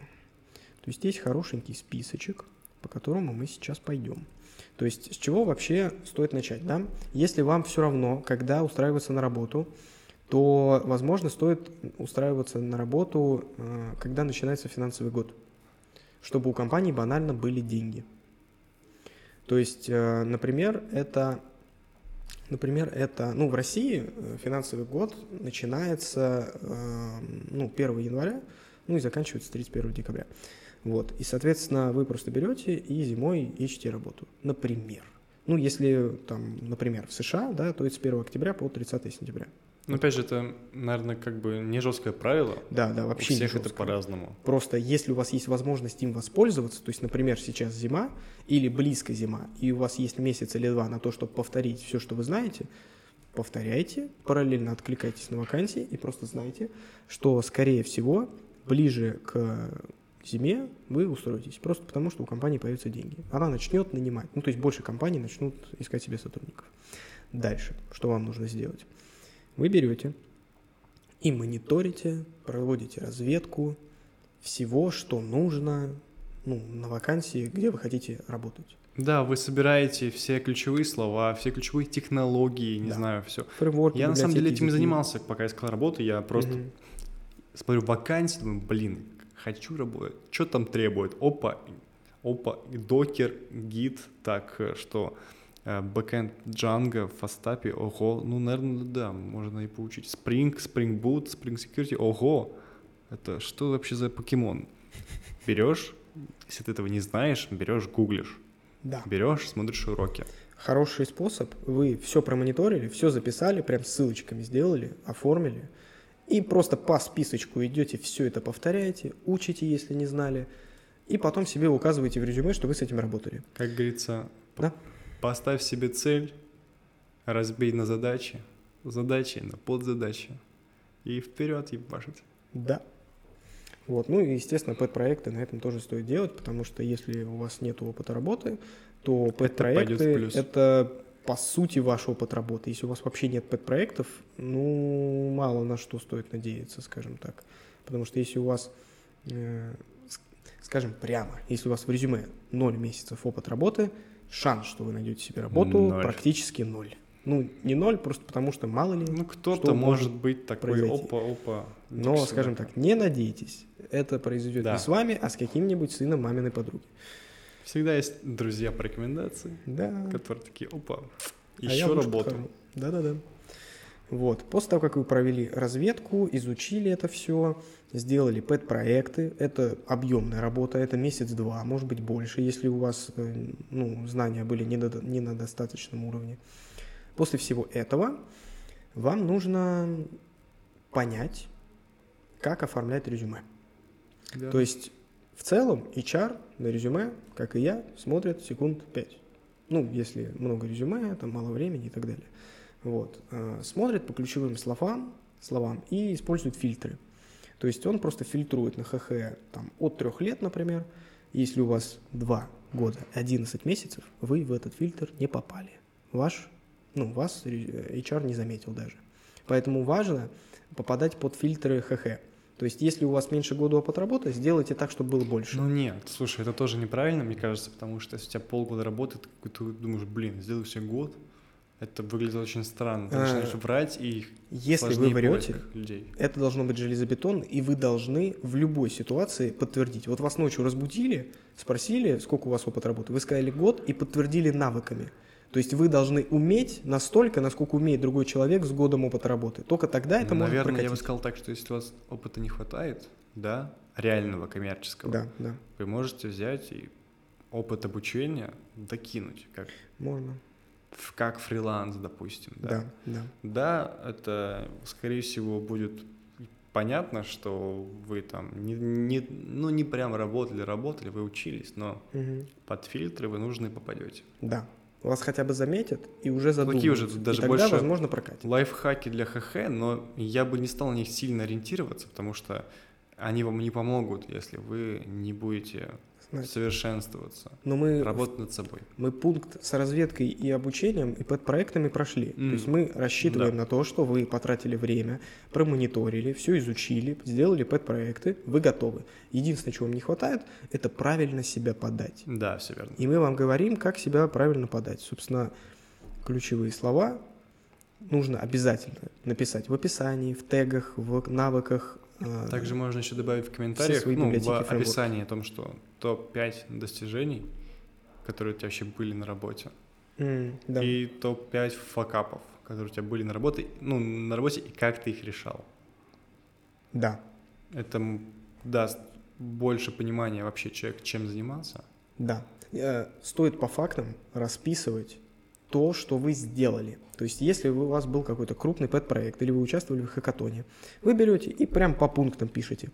То есть есть хорошенький списочек, по которому мы сейчас пойдем. То есть с чего вообще стоит начать, да? Если вам все равно, когда устраиваться на работу, то, возможно, стоит устраиваться на работу, э, когда начинается финансовый год, чтобы у компании банально были деньги. То есть, э, например, это, например, это, ну, в России э, финансовый год начинается, э, ну, 1 января, ну, и заканчивается 31 декабря. Вот, и, соответственно, вы просто берете и зимой ищете работу, например. Ну, если там, например, в США, да, то это с 1 октября по 30 сентября. Но опять же, это, наверное, как бы не жесткое правило. Да, да, У вообще не всех это по-разному. Просто если у вас есть возможность им воспользоваться, то есть, например, сейчас зима или близко зима, и у вас есть месяц или два на то, чтобы повторить все, что вы знаете, повторяйте, параллельно откликайтесь на вакансии и просто знайте, что, скорее всего, ближе к зиме вы устроитесь, просто потому что у компании появятся деньги. Она начнет нанимать, ну, то есть больше компаний начнут искать себе сотрудников. Дальше, что вам нужно сделать? Вы берете и мониторите, проводите разведку всего, что нужно ну, на вакансии, где вы хотите работать. Да, вы собираете все ключевые слова, все ключевые технологии, не Да. знаю, все. Фреймворки, Я на самом деле этим и занимался, пока искал работу. Я просто Мгм. смотрю вакансии, думаю, блин, хочу работать. Что там требует? Опа, опа, докер, гид, так э, что бэкэнд Django, фастапи, ого, ну, наверное, да, можно и получить. Spring, Spring Boot, Spring Security, ого, это что вообще за покемон? Берешь, если ты этого не знаешь, берешь, гуглишь, Да. берешь, смотришь уроки. Хороший способ. Вы все промониторили, все записали, прям ссылочками сделали, оформили. И просто по списочку идете, все это повторяете, учите, если не знали. И потом себе указываете в резюме, что вы с этим работали. Как говорится, Да. Поставь себе цель, разбей на задачи, задачи на подзадачи и вперед ебашить. Да. Вот. Ну и, естественно, пэт-проекты на этом тоже стоит делать, потому что если у вас нет опыта работы, то пэт-проекты это по сути ваш опыт работы. Если у вас вообще нет пэт-проектов, ну, мало на что стоит надеяться, скажем так. Потому что если у вас, э, скажем прямо, если у вас в резюме 0 месяцев опыт работы, шанс, что вы найдете себе работу, Ноль. практически ноль. Ну, не ноль, просто потому что мало ли. Ну, кто-то может может быть такой, произойти? опа, опа. Но, скажем так, не надейтесь. Это произойдет Да. не с вами, а с каким-нибудь сыном маминой подруги. Всегда есть друзья по рекомендации, Да. которые такие, опа, а еще лучше работу. Да-да-да. Вот. После того, как вы провели разведку, изучили это все, сделали пэт-проекты, это объемная работа, это месяц-два, может быть больше, если у вас э, ну, знания были не, до- не на достаточном уровне. После всего этого вам нужно понять, как оформлять резюме. Да. То есть в целом HR на резюме, как и я, смотрят секунд 5. Ну, если много резюме, там мало времени и так далее. Вот. Э, Смотрит по ключевым словам, словам и использует фильтры. То есть он просто фильтрует на ХХ там, от трех лет, например. Если у вас 2 года 11 месяцев, вы в этот фильтр не попали. Ваш, ну, вас э, HR не заметил даже. Поэтому важно попадать под фильтры ХХ. То есть, если у вас меньше года опыта работы, сделайте так, чтобы было больше. Ну нет, слушай, это тоже неправильно, мне кажется, потому что если у тебя полгода работы, ты, думаешь, блин, сделаю себе год, это выглядит очень странно. Ты А, начинаешь врать, и если вы врете, людей. это должно быть железобетон, и вы должны в любой ситуации подтвердить. Вот вас ночью разбудили, спросили, сколько у вас опыт работы, вы сказали год и подтвердили навыками. То есть вы должны уметь настолько, насколько умеет другой человек с годом опыта работы. Только тогда это Ну, может Наверное, я бы сказал так, что если у вас опыта не хватает, да, реального коммерческого, Да, да, вы можете взять и опыт обучения докинуть, как, можно. Как фриланс, допустим. Да. Да, да. Да, это, скорее всего, будет понятно, что вы там не, не- ну, не прям работали, работали, вы учились, но Мгм. под фильтры вы нужны попадете. Да. Вас хотя бы заметят и уже задумаются. Такие уже даже и тогда, больше- возможно, прокатит. Лайфхаки для ХХ, но я бы не стал на них сильно ориентироваться, потому что они вам не помогут, если вы не будете Знать. совершенствоваться, Но мы работать над собой. Мы пункт с разведкой и обучением и под проектами прошли. М. То есть мы рассчитываем Да. на то, что вы потратили время, промониторили, все изучили, сделали пэт-проекты, вы готовы. Единственное, чего вам не хватает, это правильно себя подать. Да, все верно. И мы вам говорим, как себя правильно подать. Собственно, ключевые слова нужно обязательно написать в описании, в тегах, в навыках. Э, Также можно еще добавить в комментариях, ну, в описании о том, что топ-5 достижений, которые у тебя вообще были на работе, м, да. и топ-5 факапов, которые у тебя были на работе, ну, на работе, и как ты их решал. да, Это даст больше понимания вообще человек, чем занимался. Да. Э, Стоит по фактам расписывать то, что вы сделали. То есть, если у вас был какой-то крупный пэт-проект или вы участвовали в хакатоне, вы берете и прям по пунктам пишете.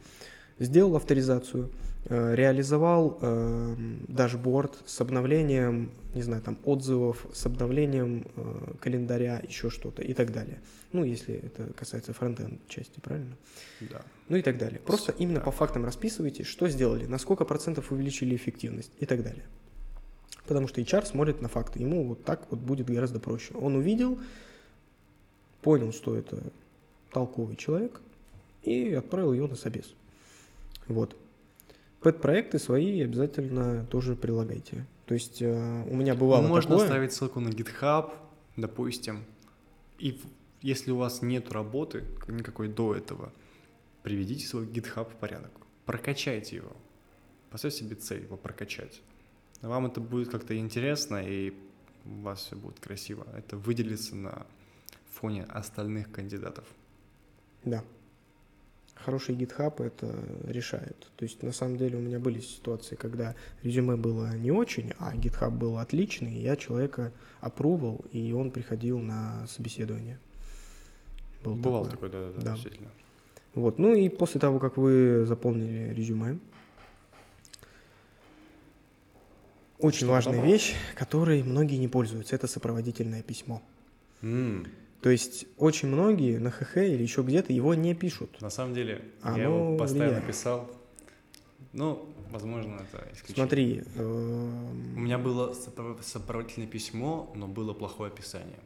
Сделал авторизацию, э, реализовал э, дашборд с обновлением, не знаю, там отзывов, с обновлением э, календаря, еще что-то и так далее. Ну, если это касается фронтенд части, правильно? Да. ну и так далее. Просто именно Да. по фактам расписывайте, что сделали, на сколько процентов увеличили эффективность и так далее. Потому что HR смотрит на факты. Ему вот так вот будет гораздо проще. Он увидел, понял, что это толковый человек, и отправил его на собес. Вот. Пэт-проекты свои обязательно тоже прилагайте. То есть э, у меня бывало Ну, Можно такое... оставить ссылку на GitHub, допустим, и если у вас нет работы никакой до этого, приведите свой GitHub в порядок, прокачайте его, поставьте себе цель его прокачать. Вам это будет как-то интересно, и у вас все будет красиво. Это выделится на фоне остальных кандидатов. Да. Хороший GitHub это решает. То есть на самом деле у меня были ситуации, когда резюме было не очень, а GitHub был отличный, и я человека опробовал, и он приходил на собеседование. Был Бывало такое. такое, да, да, Да. действительно. Вот. Ну и после того, как вы заполнили резюме, очень Что важная вещь, которой многие не пользуются, это сопроводительное письмо. М, То есть очень многие на ХХ или еще где-то его не пишут. На самом деле, Оно я его постоянно влияет. писал. Ну, возможно, это исключение. Смотри, У эм, меня было сопро- сопроводительное письмо, но было плохое описание.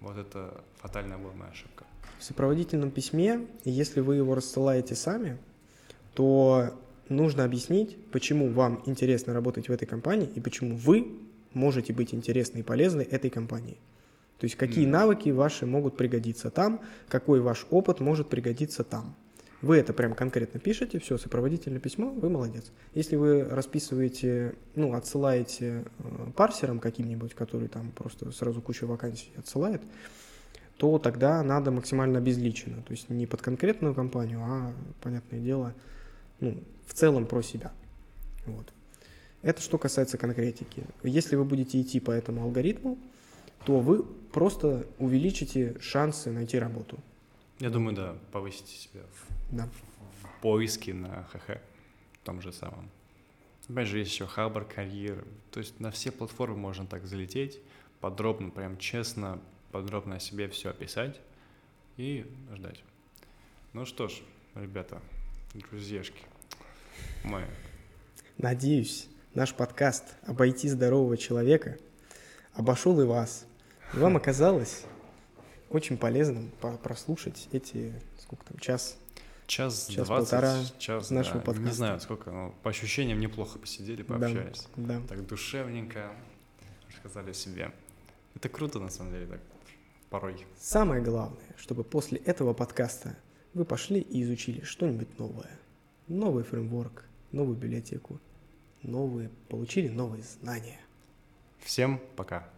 Вот это фатальная была моя ошибка. в сопроводительном письме, если вы его рассылаете сами, то нужно объяснить, почему вам интересно работать в этой компании и почему вы можете быть интересны и полезны этой компании. То есть какие Мгм. навыки ваши могут пригодиться там, какой ваш опыт может пригодиться там. Вы это прям конкретно пишете, все, сопроводительное письмо, вы молодец. Если вы расписываете, ну, отсылаете э, парсером каким-нибудь, который там просто сразу кучу вакансий отсылает, то тогда надо максимально обезличенно. То есть не под конкретную компанию, а, понятное дело, ну, в целом про себя. Вот. Это что касается конкретики. Если вы будете идти по этому алгоритму, то вы просто увеличите шансы найти работу. Я думаю, да, повысите себя в, Да. в поиске на ХХ, том же самом. Опять же, есть еще Хабр, Карьер. То есть на все платформы можно так залететь, подробно, прям честно, подробно о себе все описать и ждать. Ну что ж, ребята, друзьяшки, мы Надеюсь, наш подкаст «Обойти здорового человека» обошел и вас. И вам оказалось очень полезным по- прослушать эти, сколько там, час. час Час, двадцать, полтора час, нашего да, Не подкаста. знаю, сколько, но по ощущениям неплохо посидели, Да, пообщались. да. Так душевненько рассказали о себе. Это круто, на самом деле, так порой. Самое главное, чтобы после этого подкаста вы пошли и изучили что-нибудь новое. Новый фреймворк, новую библиотеку, новые, получили новые знания. Всем пока.